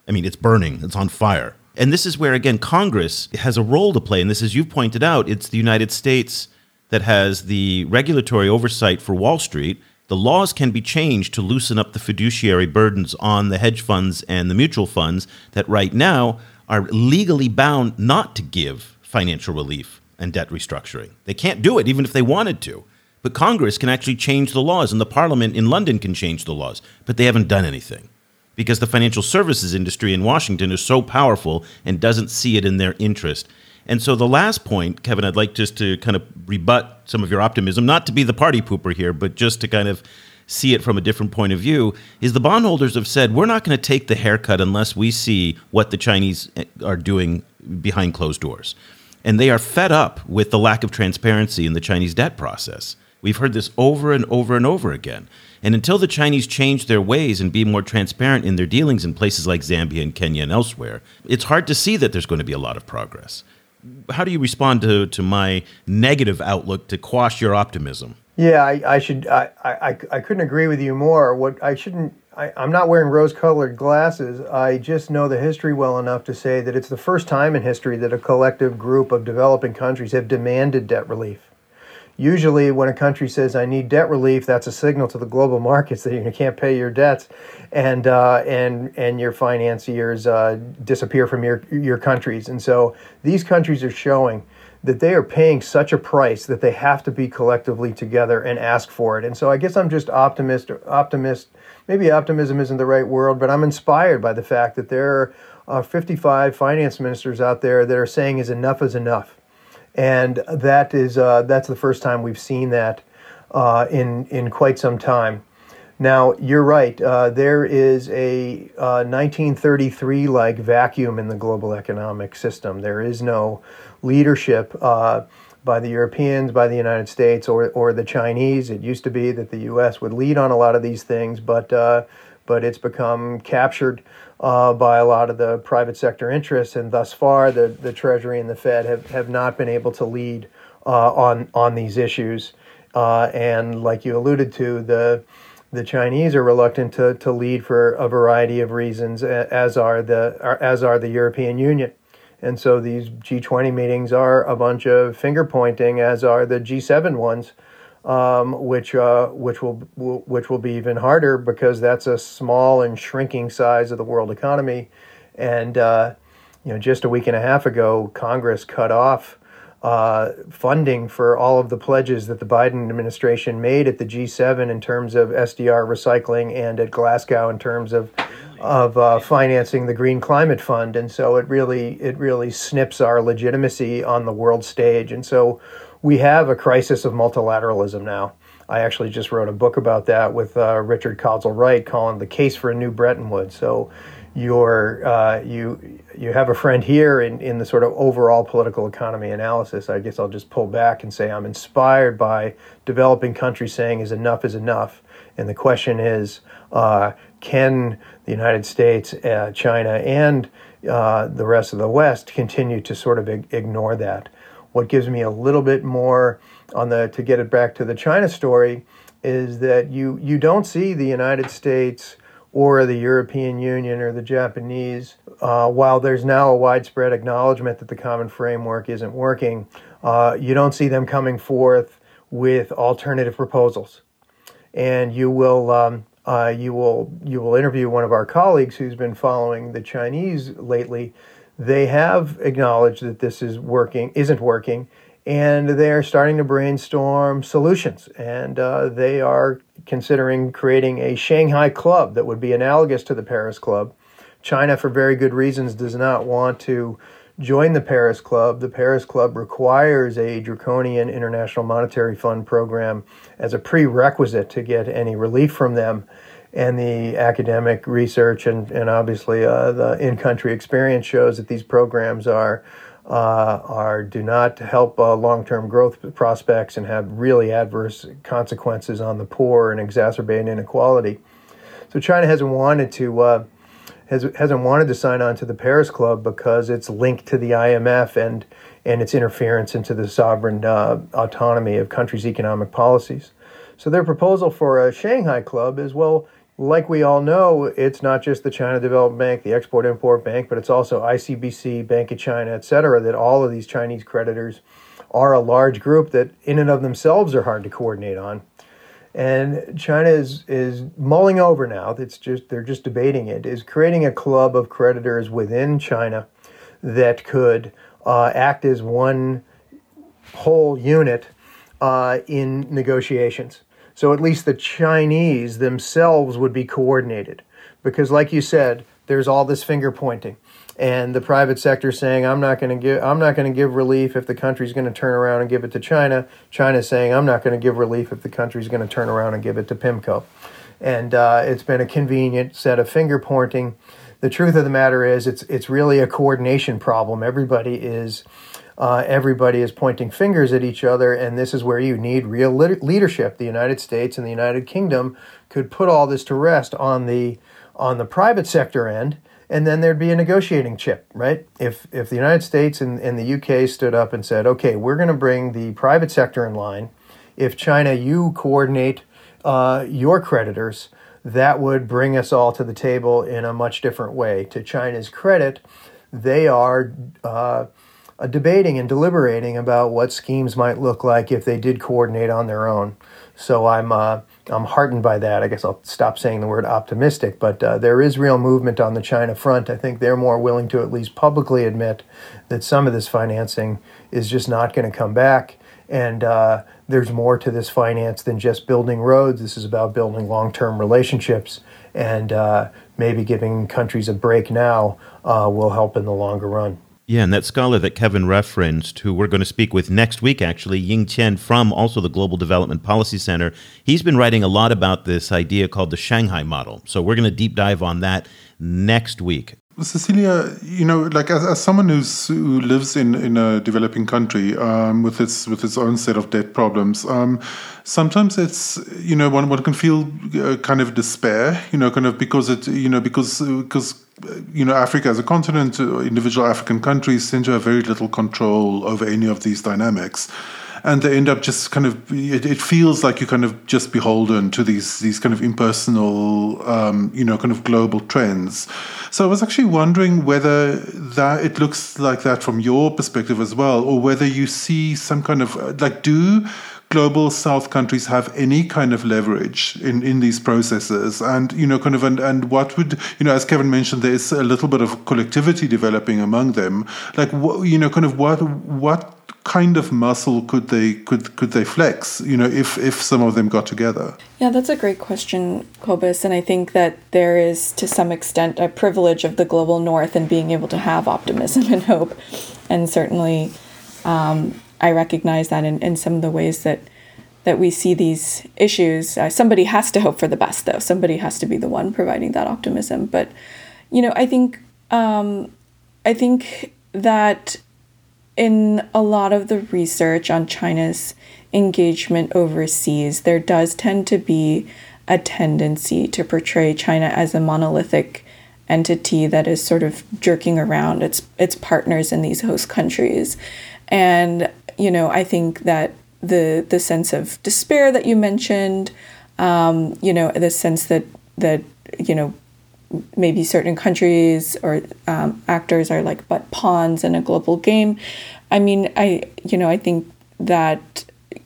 I mean, it's burning. It's on fire. And this is where again Congress has a role to play. And this, as you've pointed out, it's the United States that has the regulatory oversight for Wall Street the laws can be changed to loosen up the fiduciary burdens on the hedge funds and the mutual funds that right now are legally bound not to give financial relief and debt restructuring. They can't do it even if they wanted to. But Congress can actually change the laws, and the Parliament in London can change the laws, but they haven't done anything because the financial services industry in Washington is so powerful and doesn't see it in their interest. And so the last point, Kevin, I'd like just to kind of rebut some of your optimism, not to be the party pooper here, but just to kind of see it from a different point of view, is the bondholders have said, we're not going to take the haircut unless we see what the Chinese eh, are doing behind closed doors. And they are fed up with the lack of transparency in the Chinese debt process. We've heard this over and over and over again. And until the Chinese change their ways and be more transparent in their dealings in places like Zambia and Kenya and elsewhere, it's hard to see that there's going to be a lot of progress how do you respond to, to my negative outlook to quash your optimism? Yeah, I, I should. I, I, I couldn't agree with you more. What I shouldn't. I, I'm not wearing rose-colored glasses. I just know the history well enough to say that it's the first time in history that a collective group of developing countries have demanded debt relief. Usually, when a country says, I need debt relief, that's a signal to the global markets that you can't pay your debts and, uh, and, and your financiers uh, disappear from your, your countries. And so these countries are showing that they are paying such a price that they have to be collectively together and ask for it. And so I guess I'm just optimist, optimist. Maybe optimism isn't the right word, but I'm inspired by the fact that there are uh, 55 finance ministers out there that are saying is enough is enough and that is uh, that's the first time we've seen that uh, in in quite some time. Now you're right. Uh, there is a 1933 uh, like vacuum in the global economic system. There is no leadership uh, by the Europeans, by the United States, or or the Chinese. It used to be that the U.S. would lead on a lot of these things, but uh, but it's become captured uh, by a lot of the private sector interests, and thus far, the, the Treasury and the Fed have, have not been able to lead uh, on on these issues. Uh, and like you alluded to, the the Chinese are reluctant to, to lead for a variety of reasons, as are the as are the European Union. And so these G20 meetings are a bunch of finger pointing, as are the G7 ones, um, which uh, which will, which will be even harder because that's a small and shrinking size of the world economy. And uh, you know, just a week and a half ago, Congress cut off uh, funding for all of the pledges that the Biden administration made at the G7 in terms of SDR recycling and at Glasgow in terms of of uh, financing the Green Climate Fund, and so it really it really snips our legitimacy on the world stage, and so we have a crisis of multilateralism now. I actually just wrote a book about that with uh, Richard Kozul-Wright, calling the case for a new Bretton Woods. So you're uh, you you have a friend here in, in the sort of overall political economy analysis. I guess I'll just pull back and say I'm inspired by developing countries saying is enough is enough, and the question is, uh, can the United States, uh, China, and uh, the rest of the West continue to sort of ig- ignore that? What gives me a little bit more on the to get it back to the China story is that you you don't see the United States or the European Union or the Japanese, uh, while there's now a widespread acknowledgement that the common framework isn't working, uh, you don't see them coming forth with alternative proposals. And you will, um, uh, you will, you will interview one of our colleagues who's been following the Chinese lately. They have acknowledged that this is working, isn't working, and they are starting to brainstorm solutions. And uh, they are considering creating a Shanghai Club that would be analogous to the Paris Club. China, for very good reasons, does not want to join the Paris Club. The Paris Club requires a draconian International Monetary Fund program as a prerequisite to get any relief from them. And the academic research and, and obviously uh, the in country experience shows that these programs are uh, are do not help uh, long-term growth prospects and have really adverse consequences on the poor and exacerbate inequality. So China hasn't wanted to uh, has, hasn't wanted to sign on to the Paris Club because it's linked to the IMF and and its interference into the sovereign uh, autonomy of countries' economic policies. So their proposal for a Shanghai Club is well like we all know, it's not just the China Development Bank, the Export Import Bank, but it's also ICBC, Bank of China, et cetera, that all of these Chinese creditors are a large group that in and of themselves are hard to coordinate on. And China is, is mulling over now, it's just they're just debating it, is creating a club of creditors within China that could uh, act as one whole unit uh, in negotiations. So at least the Chinese themselves would be coordinated. Because, like you said, there's all this finger pointing and the private sector saying I'm not going to give I'm not going to give relief if the country's going to turn around and give it to China. China saying I'm not going to give relief if the country's going to turn around and give it to PIMCO. And uh, it's been a convenient set of finger pointing. The truth of the matter is, it's it's really a coordination problem. Everybody is uh, everybody is pointing fingers at each other, and this is where you need real leadership. The United States and the United Kingdom could put all this to rest on the on the private sector end, and then there'd be a negotiating chip, right? If if the United States and, and the UK stood up and said, okay, we're going to bring the private sector in line. If China, you coordinate uh, your creditors, that would bring us all to the table in a much different way. To China's credit, they are. Uh, uh, debating and deliberating about what schemes might look like if they did coordinate on their own. So I'm uh, I'm heartened by that. I guess I'll stop saying the word optimistic, but uh, there is real movement on the China front. I think they're more willing to at least publicly admit that some of this financing is just not going to come back. And uh, there's more to this finance than just building roads. This is about building long term relationships. And uh, maybe giving countries a break now uh, will help in the longer run. Yeah, and that scholar that Kevin referenced, who we're going to speak with next week, actually, Ying Qian from also the Global Development Policy Center, he's been writing a lot about this idea called the Shanghai model. So we're going to deep dive on that next week. Cecilia, you know, like as, as someone who's, who lives in, in a developing country um, with its with its own set of debt problems, um, sometimes it's you know one one can feel uh, kind of despair, you know, kind of because it you know because because you know, Africa as a continent, uh, individual African countries tend to have very little control over any of these dynamics. and they end up just kind of it, it feels like you're kind of just beholden to these these kind of impersonal um, you know kind of global trends so i was actually wondering whether that it looks like that from your perspective as well or whether you see some kind of like do global south countries have any kind of leverage in, in these processes? And you know kind of and, and what would you know as kevin mentioned there's a little bit of collectivity developing among them. Like what you know kind of what what kind of muscle could they could could they flex you know if if some of them got together? Yeah that's a great question Cobus. And i think that there is to some extent a privilege of the global north in being able to have optimism and hope. And certainly um, I recognize that in, in some of the ways that that we see these issues. Uh, somebody has to hope for the best, though. Somebody has to be the one providing that optimism. But you know, I think um, I think that in a lot of the research on China's engagement overseas, there does tend to be a tendency to portray China as a monolithic entity that is sort of jerking around its its partners in these host countries. And you know, I think that the the sense of despair that you mentioned, um, you know, the sense that that you know maybe certain countries or um, actors are like but pawns in a global game. I mean, I you know I think that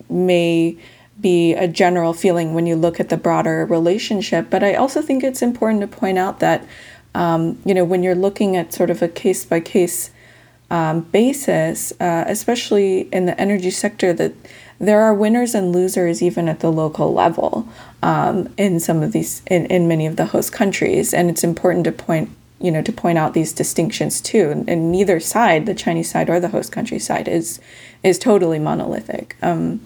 may be a general feeling when you look at the broader relationship, but I also think it's important to point out that um, you know when you're looking at sort of a case by case um, basis, uh, especially in the energy sector, that there are winners and losers even at the local level um, in some of these in, in many of the host countries, and it's important to point you know to point out these distinctions too. And, and neither side, the Chinese side or the host country side, is is totally monolithic. Um,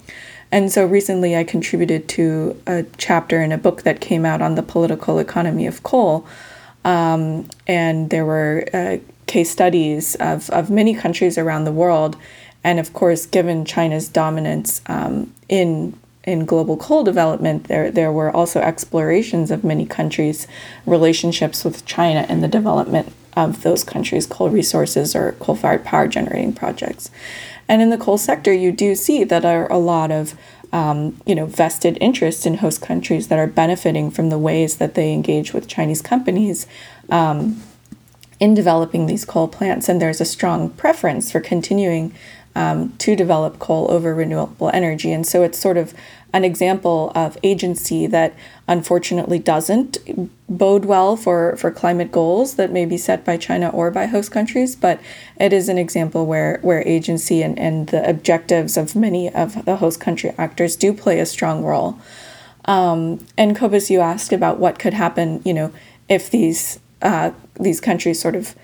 and so recently, I contributed to a chapter in a book that came out on the political economy of coal. Um, and there were uh, case studies of, of many countries around the world. And of course, given China's dominance um, in in global coal development, there there were also explorations of many countries' relationships with China and the development of those countries' coal resources or coal-fired power generating projects. And in the coal sector, you do see that there are a lot of um, you know vested interests in host countries that are benefiting from the ways that they engage with Chinese companies. Um, in developing these coal plants, and there's a strong preference for continuing um, to develop coal over renewable energy. And so it's sort of an example of agency that unfortunately doesn't bode well for, for climate goals that may be set by China or by host countries, but it is an example where, where agency and, and the objectives of many of the host country actors do play a strong role. Um, and Cobus, you asked about what could happen, you know, if these uh, these countries sort of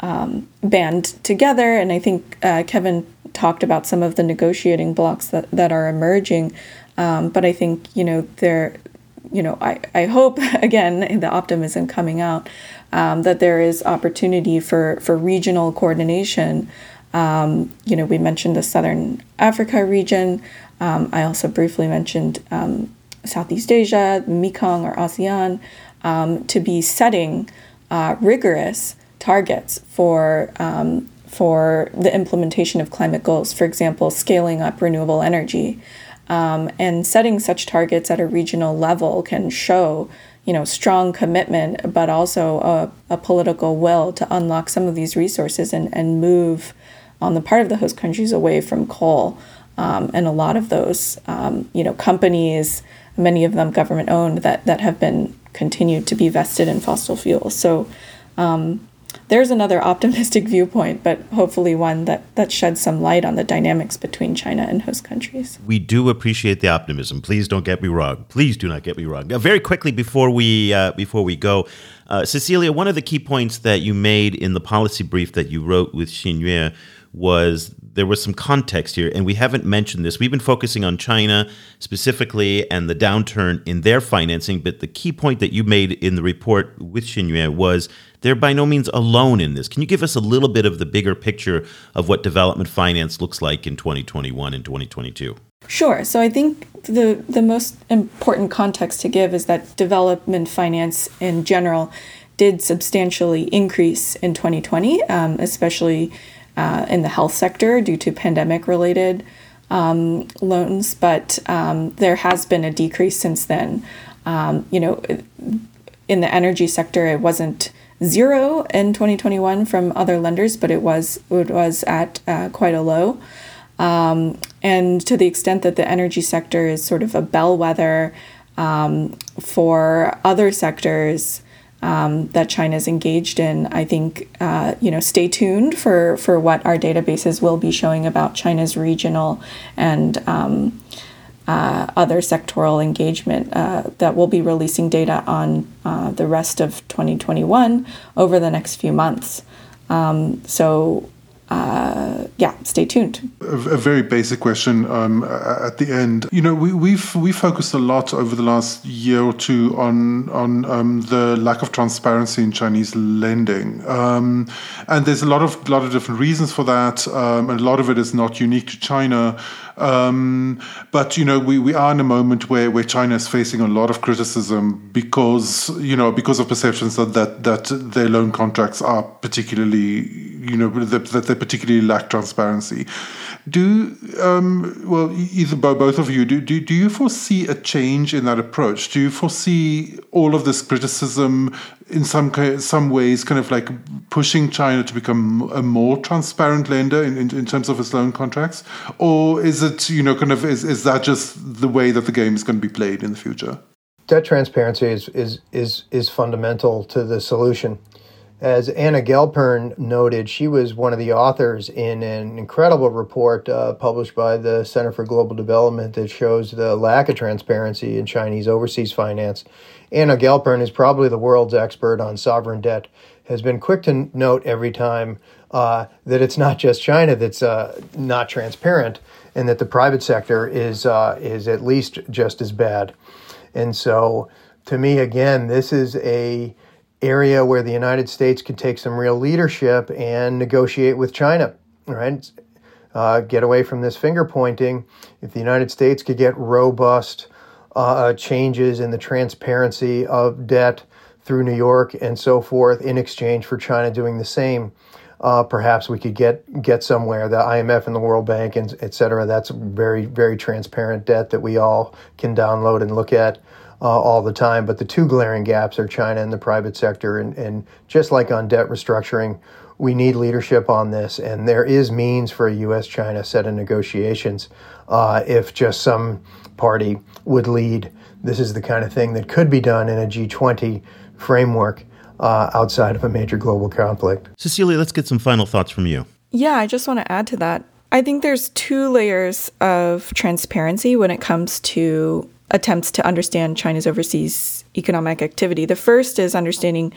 um, band together. And I think uh, Kevin talked about some of the negotiating blocks that, that are emerging. Um, but I think, you know, there, you know, I, I hope, again, the optimism coming out, um, that there is opportunity for, for regional coordination. Um, you know, we mentioned the Southern Africa region. Um, I also briefly mentioned um, Southeast Asia, Mekong or ASEAN, to be setting uh, rigorous targets for um, for the implementation of climate goals. For example, scaling up renewable energy, um, and setting such targets at a regional level can show you know strong commitment, but also a, a political will to unlock some of these resources and, and move on the part of the host countries away from coal. Um, and a lot of those, um, you know, companies, many of them government owned, that that have been continued to be vested in fossil fuels. So um, there's another optimistic viewpoint, but hopefully one that, that sheds some light on the dynamics between China and host countries. We do appreciate the optimism. Please don't get me wrong. Please do not get me wrong. Uh, very quickly before we uh, before we go, uh, Cecilia, one of the key points that you made in the policy brief that you wrote with Xinyue was there was some context here, and we haven't mentioned this. We've been focusing on China specifically and the downturn in their financing, but the key point that you made in the report with Xinyue was they're by no means alone in this. Can you give us a little bit of the bigger picture of what development finance looks like in 2021 and 2022? Sure. So I think the the most important context to give is that development finance in general did substantially increase in 2020, um, especially uh, in the health sector due to pandemic related um, loans, but um, there has been a decrease since then. Um, you know, in the energy sector, it wasn't zero in 2021 from other lenders, but it was it was at uh, quite a low. Um, and to the extent that the energy sector is sort of a bellwether um, for other sectors um, that China is engaged in, I think uh, you know stay tuned for for what our databases will be showing about China's regional and um, uh, other sectoral engagement uh, that will be releasing data on uh, the rest of 2021 over the next few months. Um, so uh, yeah, stay tuned. A, a very basic question um, at the end. You know, we, we've we focused a lot over the last year or two on on um, the lack of transparency in Chinese lending, um, and there's a lot of lot of different reasons for that, um, a lot of it is not unique to China. Um, but you know, we, we are in a moment where, where China is facing a lot of criticism because you know because of perceptions that that, that their loan contracts are particularly you know that, that they particularly lack transparency. Do um, well either both of you do, do do you foresee a change in that approach? Do you foresee all of this criticism in some some ways kind of like pushing China to become a more transparent lender in, in, in, terms of its loan contracts, or is it you know kind of is, is that just the way that the game is going to be played in the future? Debt transparency is is is is fundamental to the solution. As Anna Gelpern noted, she was one of the authors in an incredible report uh, published by the Center for Global Development that shows the lack of transparency in Chinese overseas finance. Anna Gelpern is probably the world's expert on sovereign debt, has been quick to note every time uh, that it's not just China that's uh, not transparent and that the private sector is, uh, is at least just as bad. And so, to me, again, this is a area where the United States could take some real leadership and negotiate with China, right? Uh, get away from this finger pointing. If the United States could get robust uh, changes in the transparency of debt through New York and so forth in exchange for China doing the same, uh, perhaps we could get get somewhere. The IMF and the World Bank and et cetera. That's very very transparent debt that we all can download and look at uh, all the time. But the two glaring gaps are China and the private sector. And, and just like on debt restructuring, we need leadership on this. And there is means for a U.S. China set of negotiations uh, if just some party would lead. This is the kind of thing that could be done in a G20 framework uh, outside of a major global conflict. Cecilia, let's get some final thoughts from you. Yeah, I just want to add to that. I think there's two layers of transparency when it comes to attempts to understand China's overseas economic activity. The first is understanding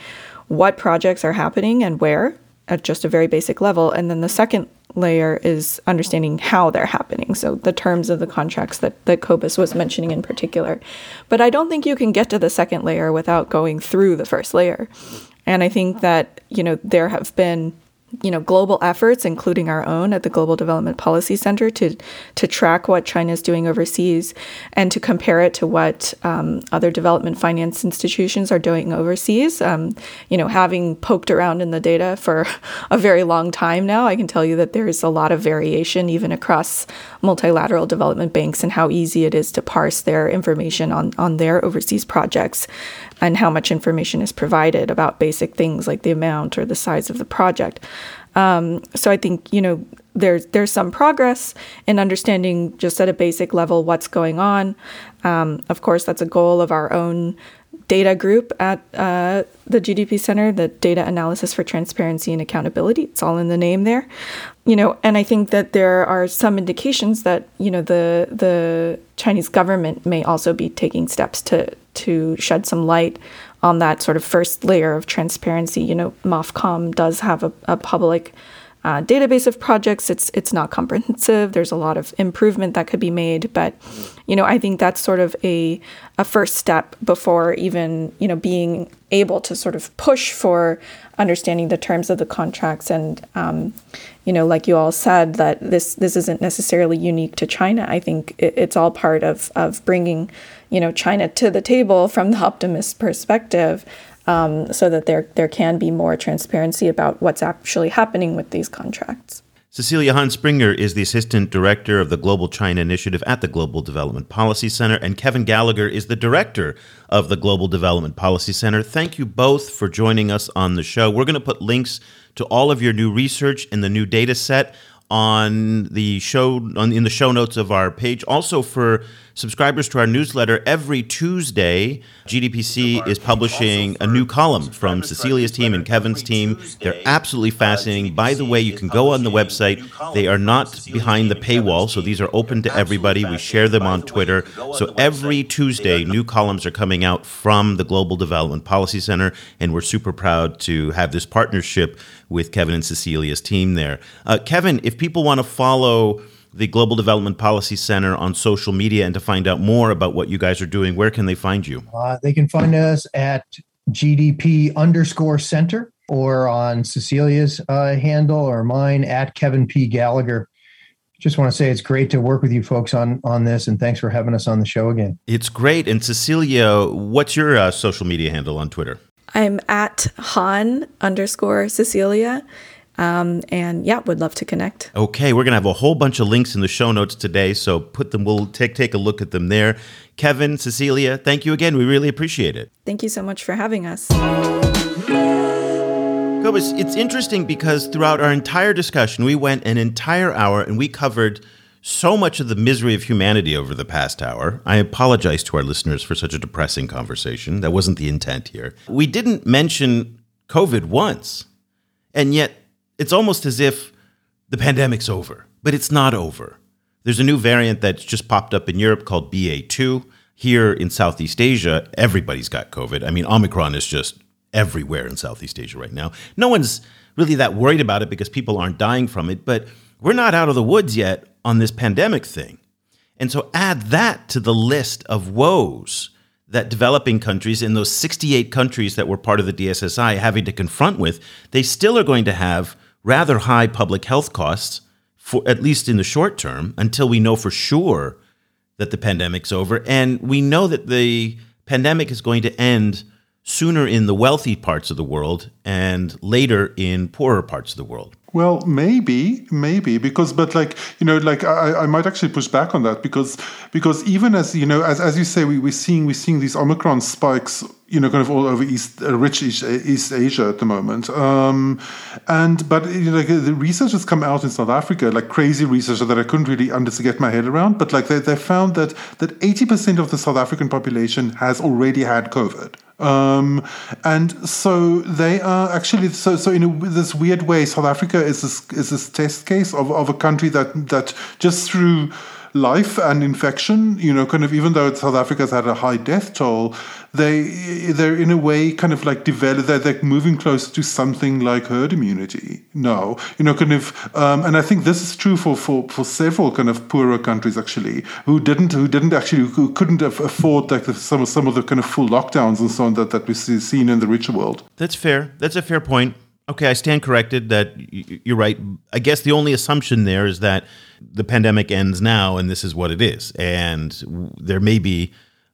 what projects are happening and where at just a very basic level. And then the second layer is understanding how they're happening. So the terms of the contracts that, that Cobus was mentioning in particular. But I don't think you can get to the second layer without going through the first layer. And I think that, you know, there have been you know global efforts including our own at the global development policy center to to track what china is doing overseas and to compare it to what um, other development finance institutions are doing overseas. Um, you know having poked around in the data for a very long time now i can tell you that there's a lot of variation even across multilateral development banks and how easy it is to parse their information on on their overseas projects and how much information is provided about basic things like the amount or the size of the project. Um, so I think you know there's there's some progress in understanding just at a basic level what's going on. Um, of course, that's a goal of our own data group at uh, the GDP Center, the Data Analysis for Transparency and Accountability. It's all in the name there, you know. And I think that there are some indications that you know the the Chinese government may also be taking steps to to shed some light on that sort of first layer of transparency. You know, MOFCOM does have a, a public uh, database of projects. It's it's not comprehensive. There's a lot of improvement that could be made, but you know I think that's sort of a a first step before even you know being able to sort of push for understanding the terms of the contracts and um, you know like you all said that this this isn't necessarily unique to China. I think it, it's all part of of bringing you know China to the table from the optimist perspective um, so that there there can be more transparency about what's actually happening with these contracts. Cecilia Han Springer is the Assistant Director of the Global China Initiative at the Global Development Policy Center, and Kevin Gallagher is the Director of the Global Development Policy Center. Thank you both for joining us on the show. We're going to put links to all of your new research and the new data set on the show on, in the show notes of our page. Also for subscribers to our newsletter, every Tuesday, GDPC is publishing a new column from Cecilia's team and Kevin's team. They're absolutely fascinating. By the way, you can go on the website. They are not behind the paywall, so these are open to everybody. We share them on Twitter. So every Tuesday, new columns are coming out from the Global Development Policy Center, and we're super proud to have this partnership with Kevin and Cecilia's team there. Uh, Kevin, if people want to follow the Global Development Policy Center on social media and to find out more about what you guys are doing, where can they find you? Uh, they can find us at GDP underscore center or on Cecilia's uh, handle or mine at Kevin P. Gallagher. Just want to say it's great to work with you folks on on this, and thanks for having us on the show again. It's great. And Cecilia, what's your uh, social media handle on Twitter? I'm at Han underscore Cecilia. Um, and yeah, would love to connect. Okay, we're gonna have a whole bunch of links in the show notes today, so put them. We'll take take a look at them there. Kevin, Cecilia, thank you again. We really appreciate it. Thank you so much for having us. Cobus, it's interesting because throughout our entire discussion, we went an entire hour and we covered so much of the misery of humanity over the past hour. I apologize to our listeners for such a depressing conversation. That wasn't the intent here. We didn't mention COVID once, and yet it's almost as if the pandemic's over, but it's not over. There's a new variant that's just popped up in Europe called BA2. Here in Southeast Asia, everybody's got COVID. I mean, Omicron is just everywhere in Southeast Asia right now. No one's really that worried about it because people aren't dying from it, but we're not out of the woods yet on this pandemic thing. And so add that to the list of woes that developing countries in those 68 countries that were part of the DSSI having to confront with, they still are going to have rather high public health costs for at least in the short term until we know for sure that the pandemic's over. And we know that the pandemic is going to end sooner in the wealthy parts of the world and later in poorer parts of the world. Well, maybe, maybe because, but like you know, like I, I might actually push back on that because because even as you know, as as you say, we we're seeing we're seeing these Omicron spikes, you know, kind of all over East uh, rich East, East Asia at the moment, um, and but you know, like the research has come out in South Africa, like crazy research that I couldn't really under get my head around, but like they they found that that eighty percent of the South African population has already had COVID. Um, and so they are actually so so in a, this weird way, South Africa is this is this test case of, of a country that that just through life and infection, you know, kind of even though South Africa's had a high death toll, they they're in a way kind of like develop they're, they're moving closer to something like herd immunity now you know kind of um, and i think this is true for, for for several kind of poorer countries actually who didn't who didn't actually who couldn't afford like the, some of some of the kind of full lockdowns and so on that that we've seen in the richer world. That's fair. That's a fair point. Okay, I stand corrected that you're right. I guess the only assumption there is that the pandemic ends now and this is what it is. And there may be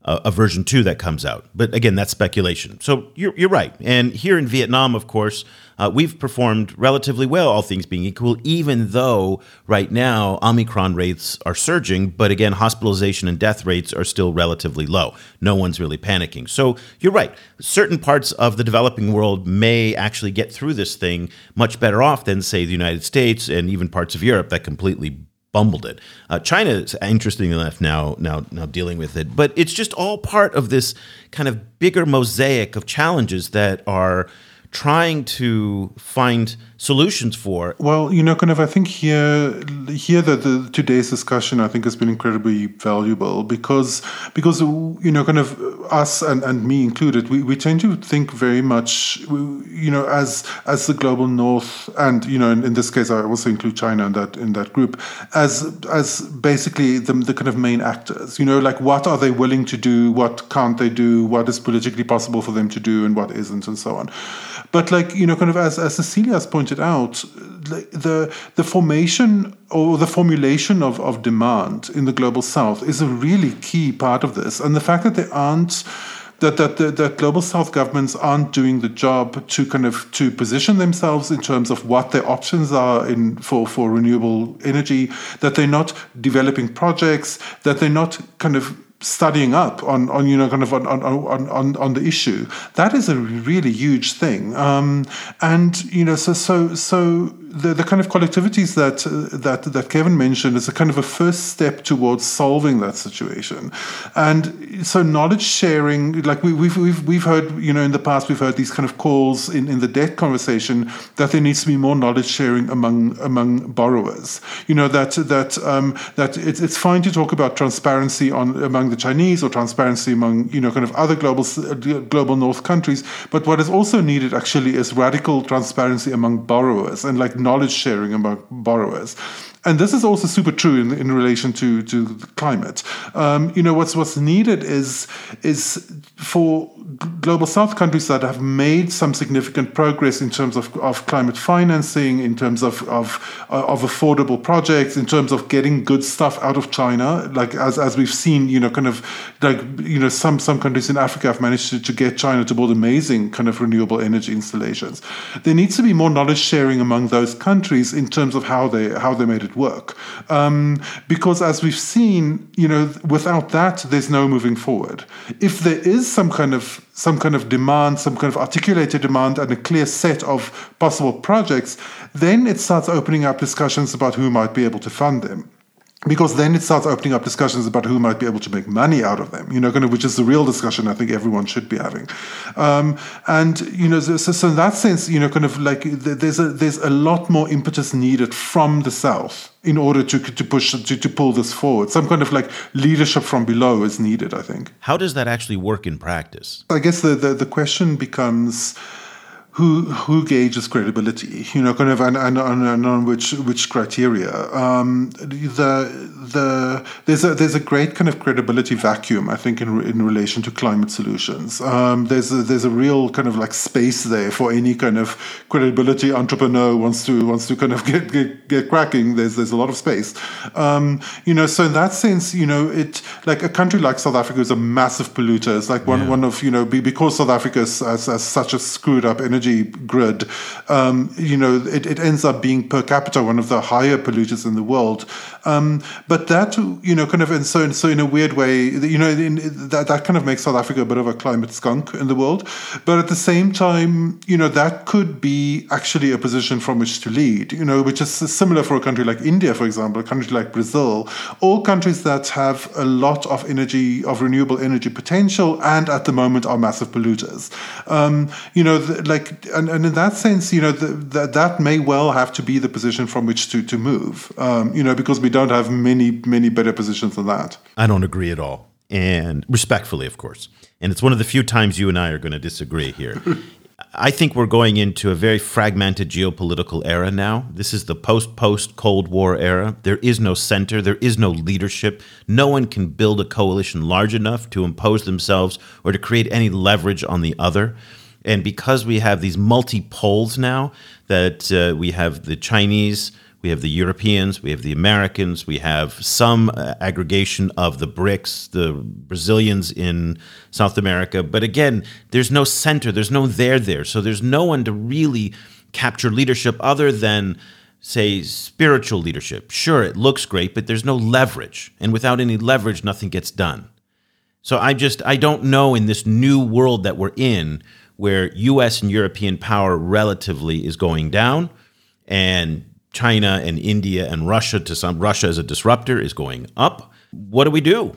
a, a, version two that comes out. But again, that's speculation. So you're, you're right. And here in Vietnam, of course, uh, we've performed relatively well, all things being equal, even though right now Omicron rates are surging. But again, hospitalization and death rates are still relatively low. No one's really panicking. So you're right. Certain parts of the developing world may actually get through this thing much better off than, say, the United States and even parts of Europe that completely bumbled it. Uh, China is interesting enough now, now, now dealing with it, but it's just all part of this kind of bigger mosaic of challenges that are trying to find solutions for? Well, you know, kind of, I think here, here that the today's discussion, I think, has been incredibly valuable because, because you know, kind of us and, and me included, we, we tend to think very much, you know, as as the global north, and you know, in, in this case, I also include China in that in that group, as as basically the the kind of main actors. You know, like what are they willing to do, what can't they do, what is politically possible for them to do, and what isn't, and so on. But like you know, kind of as as Cecilia's pointed out, the the formation or the formulation of, of demand in the global south is a really key part of this, and the fact that there aren't that that that, that global south governments aren't doing the job to kind of to position themselves in terms of what their options are in for for renewable energy that they're not developing projects that they're not kind of studying up on, on you know kind of on, on, on, on the issue. That is a really huge thing. Um, and you know so so so the, the kind of collectivities that uh, that that Kevin mentioned is a kind of a first step towards solving that situation, and so knowledge sharing, like we, we've we've we've heard, you know, in the past we've heard these kind of calls in, in the debt conversation that there needs to be more knowledge sharing among among borrowers. You know that that um, that it's it's fine to talk about transparency on among the Chinese or transparency among you know kind of other global global North countries, but what is also needed actually is radical transparency among borrowers and like knowledge sharing among borrowers. And this is also super true in, in relation to, to climate. Um, you know, what's what's needed is is for global south countries that have made some significant progress in terms of, of climate financing, in terms of, of, uh, of affordable projects, in terms of getting good stuff out of China, like as, as we've seen, you know, kind of like, you know, some, some countries in Africa have managed to, to get China to build amazing kind of renewable energy installations. There needs to be more knowledge sharing among those countries in terms of how they, how they made it work. Um, because as we've seen, you know, without that, there's no moving forward. If there is some kind of some kind of demand, some kind of articulated demand, and a clear set of possible projects, then it starts opening up discussions about who might be able to fund them because then it starts opening up discussions about who might be able to make money out of them, you know, kind of, which is the real discussion I think everyone should be having. Um, and, you know, so, so, in that sense, you know, kind of like there's a, there's a lot more impetus needed from the South in order to, to push, to, to pull this forward. Some kind of like leadership from below is needed, I think. How does that actually work in practice? I guess the, the, the question becomes, who who gauges credibility? You know, kind of, and, and, and on which which criteria? Um, the the there's a there's a great kind of credibility vacuum, I think, in in relation to climate solutions. Um, there's a, there's a real kind of like space there for any kind of credibility entrepreneur wants to wants to kind of get get, get cracking. There's there's a lot of space. Um, you know, so in that sense, you know, it like a country like South Africa is a massive polluter. It's like one yeah. one of you know because South Africa has, has such a screwed up energy energy grid, um, you know, it, it, ends up being per capita one of the higher polluters in the world. Um, but that, you know, kind of, and so, and so in a weird way, you know, in, that, that kind of makes South Africa a bit of a climate skunk in the world. But at the same time, you know, that could be actually a position from which to lead, you know, which is similar for a country like India, for example, a country like Brazil, all countries that have a lot of energy, of renewable energy potential, and at the moment are massive polluters. Um, you know, like and, and in that sense, you know, the, that that may well have to be the position from which to to move. Um, you know, because we don't have many many better positions than that. I don't agree at all, and respectfully, of course. And it's one of the few times you and I are going to disagree here. I think we're going into a very fragmented geopolitical era now. This is the post post Cold War era. There is no center, there is no leadership. No one can build a coalition large enough to impose themselves or to create any leverage on the other. And because we have these multi poles now, that uh, we have the Chinese, we have the Europeans, we have the Americans, we have some uh, aggregation of the BRICS, the Brazilians in South America. But again, there's no center, there's no there there. So there's no one to really capture leadership other than say spiritual leadership. Sure, it looks great, but there's no leverage. And without any leverage, nothing gets done. So I just I don't know in this new world that we're in where US and European power relatively is going down and China and India and Russia to some Russia as a disruptor is going up. What do we do?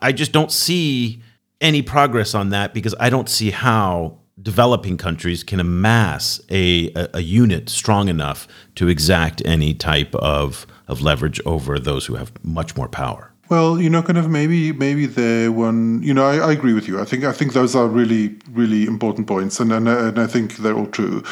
I just don't see any progress on that because I don't see how developing countries can amass a, a, a, unit strong enough to exact any type of, of leverage over those who have much more power. Well, you know, kind of maybe maybe the one, you know, I, I, agree with you. I think I think those are really really important points, and and, and I think they're all true.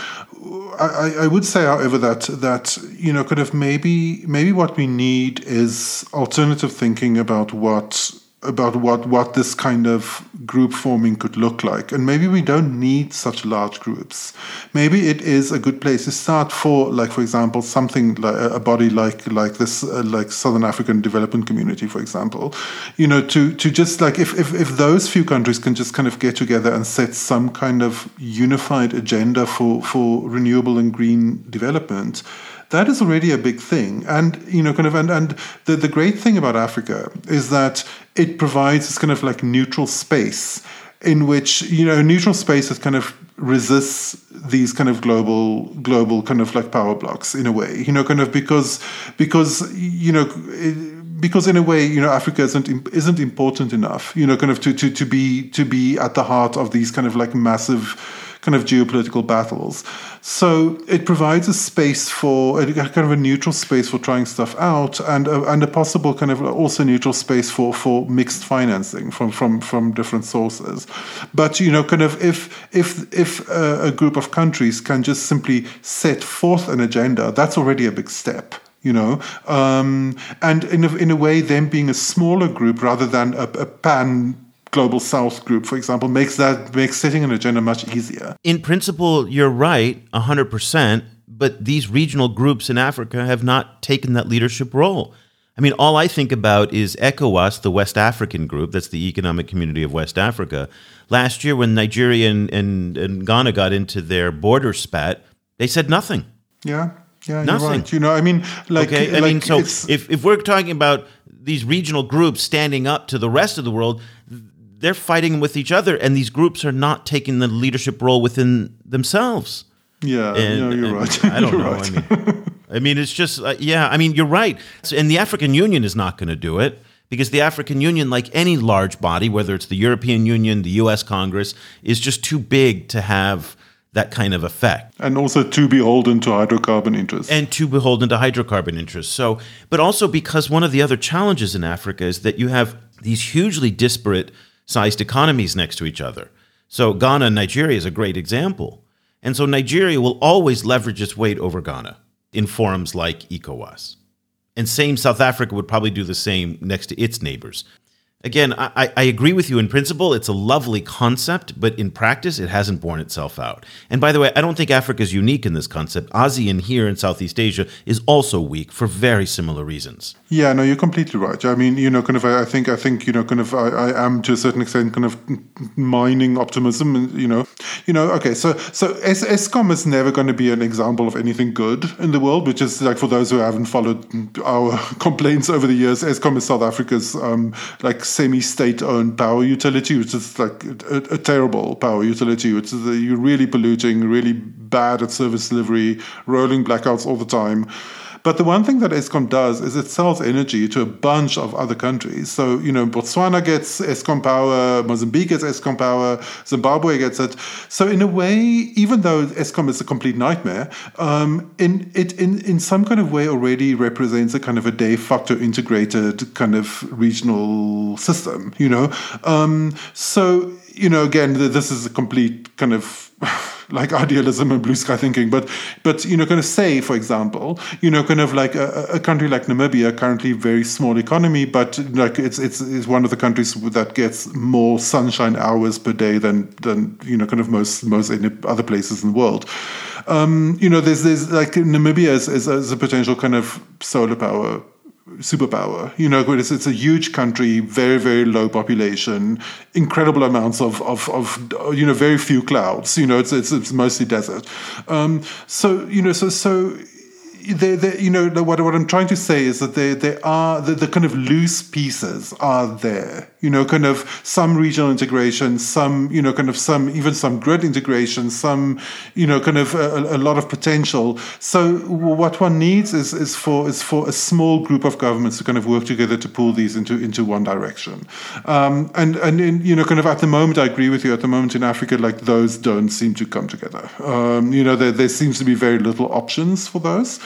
I, I would say, however, that that you know, kind of maybe maybe what we need is alternative thinking about what about what what this kind of group forming could look like. And maybe we don't need such large groups. Maybe it is a good place to start for like for example something like a body like like this uh, like southern african development community for example. You know to to just like if, if if those few countries can just kind of get together and set some kind of unified agenda for for renewable and green development that is already a big thing. And you know, kind of, and and the the great thing about Africa is that it provides this kind of like neutral space in which you know neutral space that kind of resists these kind of global global kind of like power blocks in a way you know kind of because because you know because in a way you know Africa isn't isn't important enough you know kind of to to to be to be at the heart of these kind of like massive kind of geopolitical battles. So it provides a space for a kind of a neutral space for trying stuff out, and a, and a possible kind of also neutral space for for mixed financing from from from different sources. But you know, kind of if if if a, group of countries can just simply set forth an agenda, that's already a big step you know um, and in a, in a way them being a smaller group rather than a, a pan global south group for example makes that makes setting an agenda much easier in principle you're right 100% but these regional groups in africa have not taken that leadership role i mean all i think about is ecowas the west african group that's the economic community of west africa last year when nigeria and, and, and ghana got into their border spat they said nothing yeah yeah, Nothing. you're right. You know, I mean, like, okay, I like mean, so if, if we're talking about these regional groups standing up to the rest of the world, they're fighting with each other, and these groups are not taking the leadership role within themselves. yeah, And, no, you're right. I don't know. right. I mean, I mean, it's just uh, yeah. I mean, you're right. So- And the African Union is not going to do it because the African Union, like any large body, whether it's the European Union, the U.S. Congress, is just too big to have that kind of effect and also too beholden to hydrocarbon interests. and too beholden to hydrocarbon interests. So, but also because one of the other challenges in Africa is that you have these hugely disparate sized economies next to each other. So, Ghana and Nigeria is a great example. And so, Nigeria will always leverage its weight over Ghana in forums like ECOWAS. And same South Africa would probably do the same next to its neighbors. Again, I, I- agree with you in principle. It's a lovely concept, but in practice, it hasn't borne itself out. And by the way, I don't think Africa is unique in this concept. ASEAN here in Southeast Asia is also weak for very similar reasons. Yeah, no, you're completely right. I mean, you know, kind of, I think, I think, you know, kind of, I, I am to a certain extent kind of mining optimism, and you know, you know, okay, so so Es- Eskom is never going to be an example of anything good in the world, which is like for those who haven't followed our complaints over the years, Eskom is South Africa's um, like semi-state-owned power utility, which is like a, a terrible power utility, which is uh, you're really polluting, really bad at service delivery, rolling blackouts all the time. But the one thing that Eskom does is it sells energy to a bunch of other countries. So, you know, Botswana gets Eskom power, Mozambique gets Eskom power, Zimbabwe gets it. So, in a way, even though Eskom is a complete nightmare, um, in it in, in some kind of way already represents a kind of a de facto integrated kind of regional system, you know? Um, so, you know, again, this is a complete kind of like idealism and blue sky thinking, but but you know, kind of say, for example, you know, kind of like a, a country like Namibia, currently very small economy, but like it's it's one of the countries that gets more sunshine hours per day than than you know, kind of most most other places in the world. Um, you know, there's there's like Namibia is, is, is a potential kind of solar power superpower. You know, it's, it's a huge country, very, very low population, incredible amounts of, of, of you know, very few clouds. You know, it's, it's, it's mostly desert. Um, so, you know, so, so, they, they, you know, what, what I'm trying to say is that they, they are the, the kind of loose pieces are there. You know, kind of some regional integration, some, you know, kind of some, even some grid integration, some, you know, kind of a, a lot of potential. So what one needs is, is for is for a small group of governments to kind of work together to pull these into into one direction. Um, and and in, you know, kind of at the moment, I agree with you. At the moment in Africa, like those don't seem to come together. Um, you know, there there seems to be very little options for those,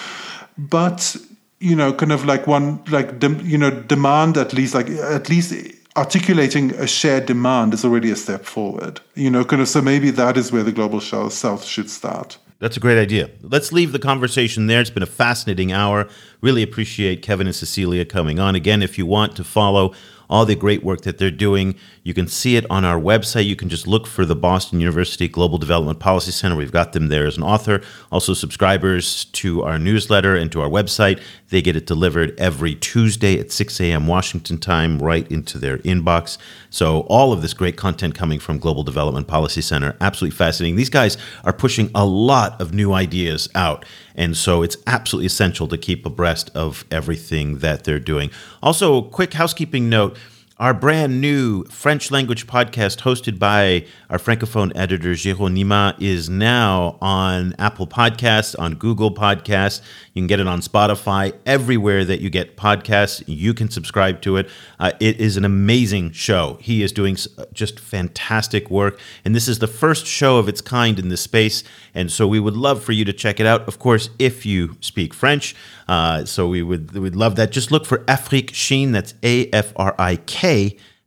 but you know, kind of like one like dem, you know demand at least like at least articulating a shared demand is already a step forward. You know, kind of so maybe that is where the global south should start. That's a great idea. Let's leave the conversation there. It's been a fascinating hour. Really appreciate Kevin and Cecilia coming on. Again, if you want to follow all the great work that they're doing. You can see it on our website. You can just look for the Boston University Global Development Policy Center. We've got them there as an author. Also, subscribers to our newsletter and to our website, they get it delivered every Tuesday at 6 a.m. Washington time right into their inbox. So, all of this great content coming from Global Development Policy Center, absolutely fascinating. These guys are pushing a lot of new ideas out. And so it's absolutely essential to keep abreast of everything that they're doing. Also, a quick housekeeping note our brand new French language podcast, hosted by our Francophone editor, Jérôme Nima, is now on Apple Podcasts, on Google Podcasts. You can get it on Spotify, everywhere that you get podcasts. You can subscribe to it. Uh, it is an amazing show. He is doing just fantastic work. And this is the first show of its kind in this space. And so we would love for you to check it out, of course, if you speak French. Uh, so we would we'd love that. Just look for Afrique Chine. That's A F R I K,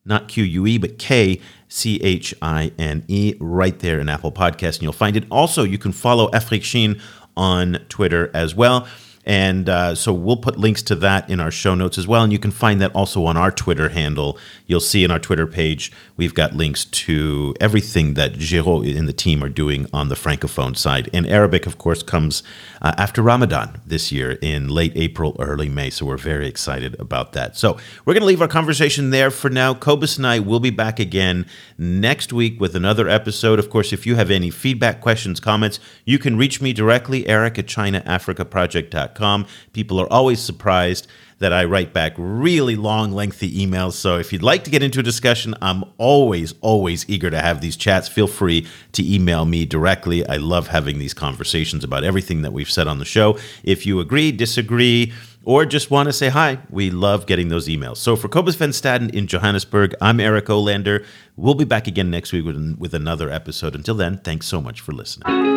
not Q U E, but K C H I N E, right there in Apple Podcast, and you'll find it. Also, you can follow Afrique Chine on Twitter as well. And uh, so we'll put links to that in our show notes as well. And you can find that also on our Twitter handle. You'll see in our Twitter page, we've got links to everything that Giro and the team are doing on the Francophone side. And Arabic, of course, comes uh, after Ramadan this year in late April, early May. So we're very excited about that. So we're going to leave our conversation there for now. Cobus and I will be back again next week with another episode. Of course, if you have any feedback, questions, comments, you can reach me directly, eric at ChinaAfricaProject.com. People are always surprised that I write back really long, lengthy emails. So if you'd like to get into a discussion, I'm always, always eager to have these chats. Feel free to email me directly. I love having these conversations about everything that we've said on the show. If you agree, disagree, or just want to say hi, we love getting those emails. So for Cobus Van Staden in Johannesburg, I'm Eric Olander. We'll be back again next week with, with another episode. Until then, thanks so much for listening.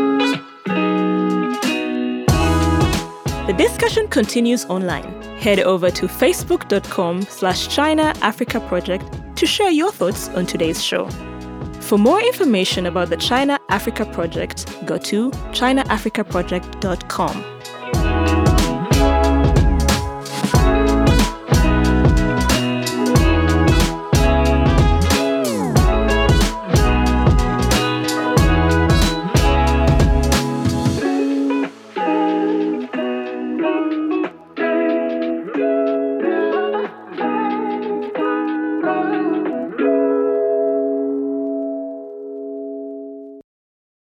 The discussion continues online. Head over to facebook.com slash China Africa Project to share your thoughts on today's show. For more information about the China Africa Project, go to chinaafricaproject.com.